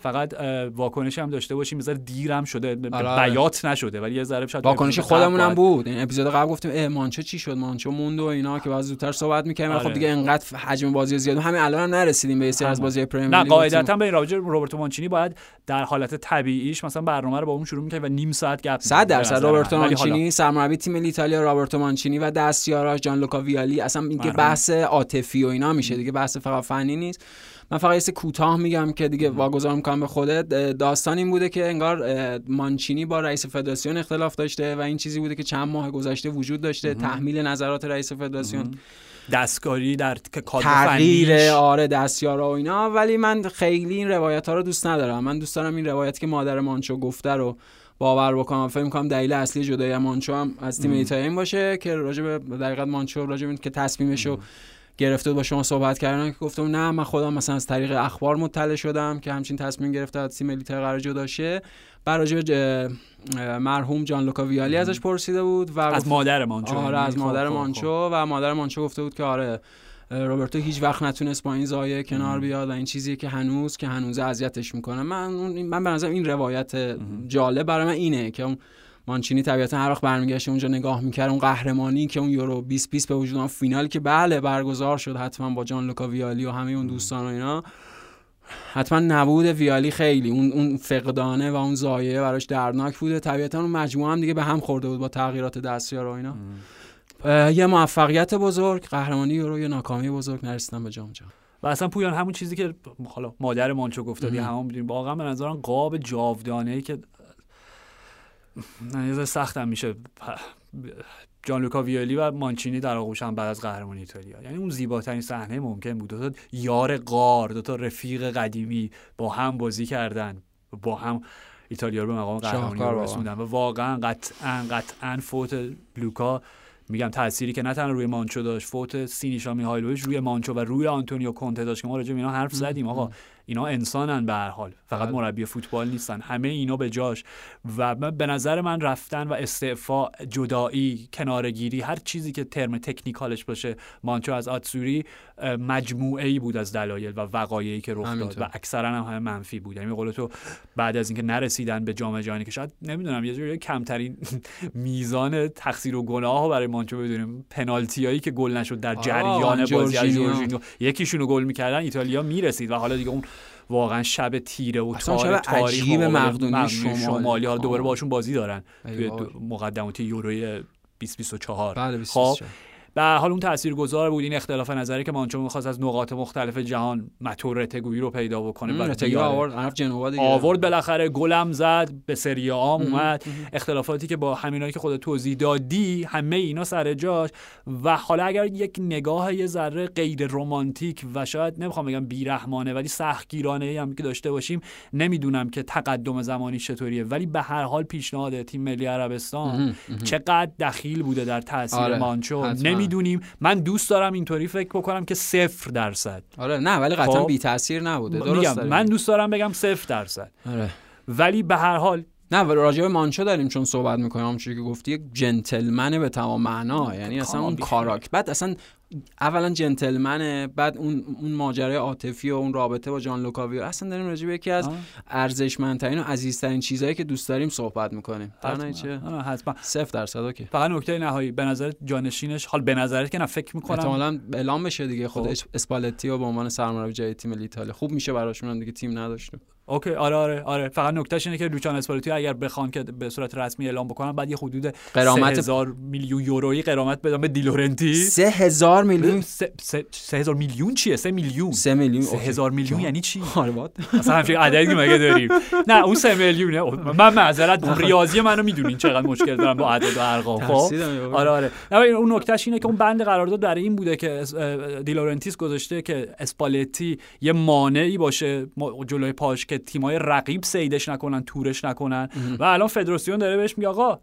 فقط واکنش هم داشته باشیم یه ذره دیرم شده آره، آره. بیات نشده ولی یه ذره شاید واکنش خودمون هم بود این اپیزود قبل گفتیم اه مانچو چی شد مانچو موند و اینا که باز زودتر صحبت می‌کردیم خب آره. دیگه انقدر حجم بازی زیاد. همین الان هم نرسیدیم به سری از. بازی پرمیر نه قاعدتا به راجر روبرتو مانچینی باید در حالت طبیعیش مثلا برنامه رو با اون شروع می‌کرد و نیم ساعت گپ صد می‌زد به درصد حالا- مانچینی سرمربی تیم ایتالیا رابرتو مانچینی و دستیاراش جان لوکا ویالی اصلا اینکه مرحوم. بحث عاطفی و اینا میشه دیگه بحث فقط فنی نیست من فقط یه کوتاه میگم که دیگه واگذار می‌کنم به خودت. داستان این بوده که انگار مانچینی با رئیس فدراسیون اختلاف داشته و این چیزی بوده که چند ماه گذشته وجود داشته تحمیل نظرات رئیس فدراسیون. دستکاری در که کادر تغییر. آره دستیارا و اینا. ولی من خیلی این روایت ها رو دوست ندارم. من دوست دارم این روایتی که مادر مانچو گفته رو باور بکنم. فکر می‌کنم دلیل اصلی جدای مانچو هم از تیم ایتالیا این باشه که راجع به در مانچو این که تصمیمش رو گرفته با شما صحبت کردن که گفتم نه من خودم مثلا از طریق اخبار مطلع شدم که همچین تصمیم گرفته از تیم ایتالیا قرار جدا شه. مرحوم جان لوکا ویالی ازش پرسیده بود و از مادر مانچو. آره از خب، مادر خب، خب. مانچو و مادر مانچو گفته بود که آره روبرتو هیچ وقت نتونست با این زایه کنار بیاد و این چیزیه که هنوز که هنوز اذیتش می‌کنه. من من به نظرم این روایت جالب برای من اینه که اون مانچینی طبیعتا هر وقت برمیگشت اونجا نگاه می‌کرد اون قهرمانی که اون یورو 2020 به وجود اومد فینالی که بله برگزار شد حتما با جان لوکا ویالی و همه اون دوستان و اینا. حتما نبود ویالی خیلی. اون اون فقدانه و اون زایه براش دردناک بوده. طبیعتا اون مجموعه هم دیگه به هم خورده بود با تغییرات دستیار و اینا. یه موفقیت بزرگ قهرمانی یورو یه ناکامی بزرگ نرسیدن به جام جهانی. و اصلا پویان همون چیزی که حالا مادر مانچو گفته دیگه همون می‌دونیم واقعا به نظرم قاب جاودانه ای که یه سختم میشه. جان لوکا ویالی و مانچینی در آغوش هم بعد از قهرمانی ایتالیا. یعنی اون زیباترین صحنه ممکن بود. دو تا یار غار دو تا رفیق قدیمی با هم بازی کردن. با هم ایتالیا رو به مقام قهرمانی. رسوندن. و واقعا قطعا قطعا فوت لوکا میگم تأثیری که نه تنها روی مانچو داشت فوت سینیشا میهایلوویچ روی مانچو و روی آنتونیو کونته داشت که ما راجع به اینا حرف زدیم. آقا اینا انسانن به هر حال. فقط بله. مربی فوتبال نیستن. همه اینا به جاش. و من- به نظر من رفتن و استعفا جدایی کنارگیری هر چیزی که ترم تکنیکالش باشه. مانچو از آتسوری مجموعه ای بود از دلایل و وقایعی که رخ داد. و اکثرا هم همه منفی بود. یعنی قول تو بعد از اینکه نرسیدن به جام جهانی که شاید نمی‌دونم یه جوری کمترین میزان تقصیر و گناه رو برای مانچو بدونیم. پنالتیایی که گل نشد در جریان بازی یکیشونو گل می‌کردن ایتالیا می‌رسید و حالا دیگه اون واقعا شب تیره و تار شب تاریخ مقدونی مقدونی شمال. شمالی حالا دوباره آه. باشون بازی دارن توی مقدماتی یوروی 2024 بله خب 24. به حال اون تاثیرگذار بود این اختلاف نظری که مانچو می‌خواست از نقاط مختلف جهان متور رتگویی رو پیدا بکنه. و رتگی بیاره. آورد دیگه. آورد بالاخره گلم زد به سری آم اومد. اختلافاتی که با همینایی که خود توضیح دادی همه اینا سر جاش. و حالا اگر یک نگاه یه ذره غیر رمانتیک و شاید نمی‌خوام بگم بیرحمانه ولی سختگیرانه هم که داشته باشیم نمی‌دونم که تقدم زمانی چطوریه. ولی به هر حال پیشنهاد تیم ملی عربستان چقدر دخیل بوده در تاثیر آره، مانچو. نمی‌دونیم من دوست دارم اینطوری فکر بکنم که صفر درصد. آره نه ولی قطعا خب. بی تاثیر نبوده درست من. دوست دارم بگم صفر درصد. آره. ولی به هر حال نه ولی راجع به مانچو داریم چون صحبت می‌کنیم. همونجوری که گفتی یک جنتلمنه به تمام معنا. یعنی اصلا اون کامل. کاراک بعد اصلا اولا جنتلمنه بعد اون اون ماجرای عاطفی و اون رابطه با جان لوکاویو اصلا داریم راجع به یکی از. ارزشمندترین و عزیزترین چیزایی که دوست داریم صحبت می‌کنیم. در آه، حتما. صفر درصد OK. فقط نکته نهایی به نظر جانشینش حال به نظرت که نه فکر می‌کنم احتمالاً اعلام بشه دیگه خود. اچ- اسپالتی و به عنوان سرمربی جدید تیم ایتالیا خوب میشه براشون دیگه تیم نداشتیم. OK آره آره آره. فقط نکتهش اینه که لوچان اسپالتی اگر بخوان که به صورت رسمی اعلام بکنن بعد یه حدود غرامت- 3000 میلیون یورویی غرامت بدن به دیلورنتی. سه هزار میلیون سه سه- سه هزار میلیون چیه؟ سه میلیون. سه میلیون سه. هزار میلیون. یعنی چی؟ آره باد اصلا همچین عددی مگه داریم؟ نه اون سه میلیونه من معذرت ریاضی منو می‌دونین چقدر مشکل دارم با عدد و ارقام خب. آره آره. نه اون نکتهش اینه که اون بند قرارداد برای این بوده که دیلورنتیس گذاشته که اسپالتی یه مانعی باشه جلوی پاش که تیمای رقیب صیدش نکنن تورش نکنن. و الان فدراسیون داره بهش میگه آقا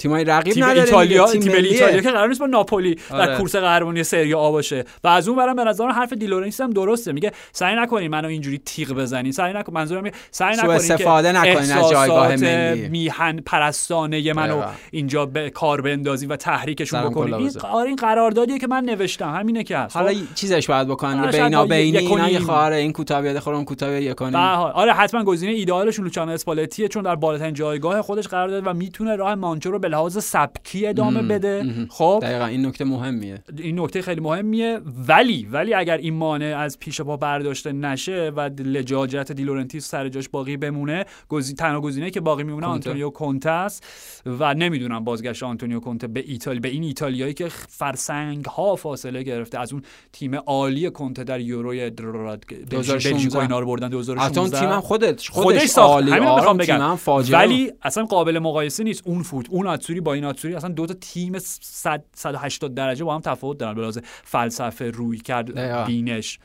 تیمای رقیب تیم نداره ایتالیا. تیم ملیه. ایتالیا که قرار نیست با ناپولی در آره. کورس قهرمانی سری آ باشه و از اون برم به نظر حرف دیلورنس هم درسته میگه سعی نکنین منو اینجوری تیغ بزنین سعی نکن منظورم اینه سعی نکنین استفاده نکنین از جایگاه ملی. میهن پرستانه منو. اینجا به کار بندازین و تحریکشون بکنین کلا این. آره این قراردادیه که من نوشتم همینه که هست حالا خب؟ چیزش باید بکنن آره، شاید بینا با ی- بینی یک و اینا یه. خواهر این کوتاه بیاد خورم کوتاه حال. آره حتما گزینه ایدئالشون لوچانو اسپالتیه چون در بالاترین جایگاه خودش قرار داده و می‌تونه راه مانچو رو لحاظ سبکی ادامه. بده. خب. دقیقا این نکته مهمیه. این نکته خیلی مهمیه. ولی ولی اگر این مانع از پیش پا برداشته نشه و لجاجت دیلورنتیس سر جاش باقی بمونه گزین تنها گزینه که باقی میمونه. آنتونیو است و نمی‌دونم بازگشت آنتونیو کنته به ایتالیا به این ایتالیایی که فرسنگ ها فاصله گرفته. از اون تیم عالی کنته در یوروی دراد 2016. بلژیک و اینا رو بردن 2016 حتی تیمم خودش خودش خودش ساخت. عالی. آره، بگم. ولی اصلا قابل مقایسه نیست اون فوت اون آتسوری با این آتسوری اصلا دو تا تیم 100 180 درجه با هم تفاوت دارن. به فلسفه روی کرد. بینش؟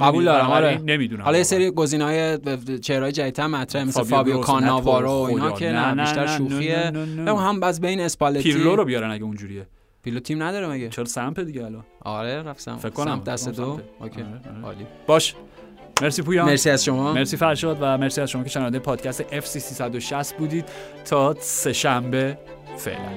قبول دارم آره. نمی‌دونم حالا یه. سری گزینه‌های چهرهای جدیدتر مطرح مثل فابیو کاناوارو و اینا. که نه، نه بیشتر شوخیه. هم از بین اسپالتی. پیرلو رو بیارن اگه اونجوریه. پیرلو تیم نداره مگه؟ چرا سمپ دیگه الان؟ آره رفتم. فکر کنم. دست دو. OK. آره، آره. عالی. باش. مرسی پویان. مرسی از شما. مرسی فرشاد و مرسی از شما که شنونده پادکست FC 360 بودید. تا سه شنبه فعلا.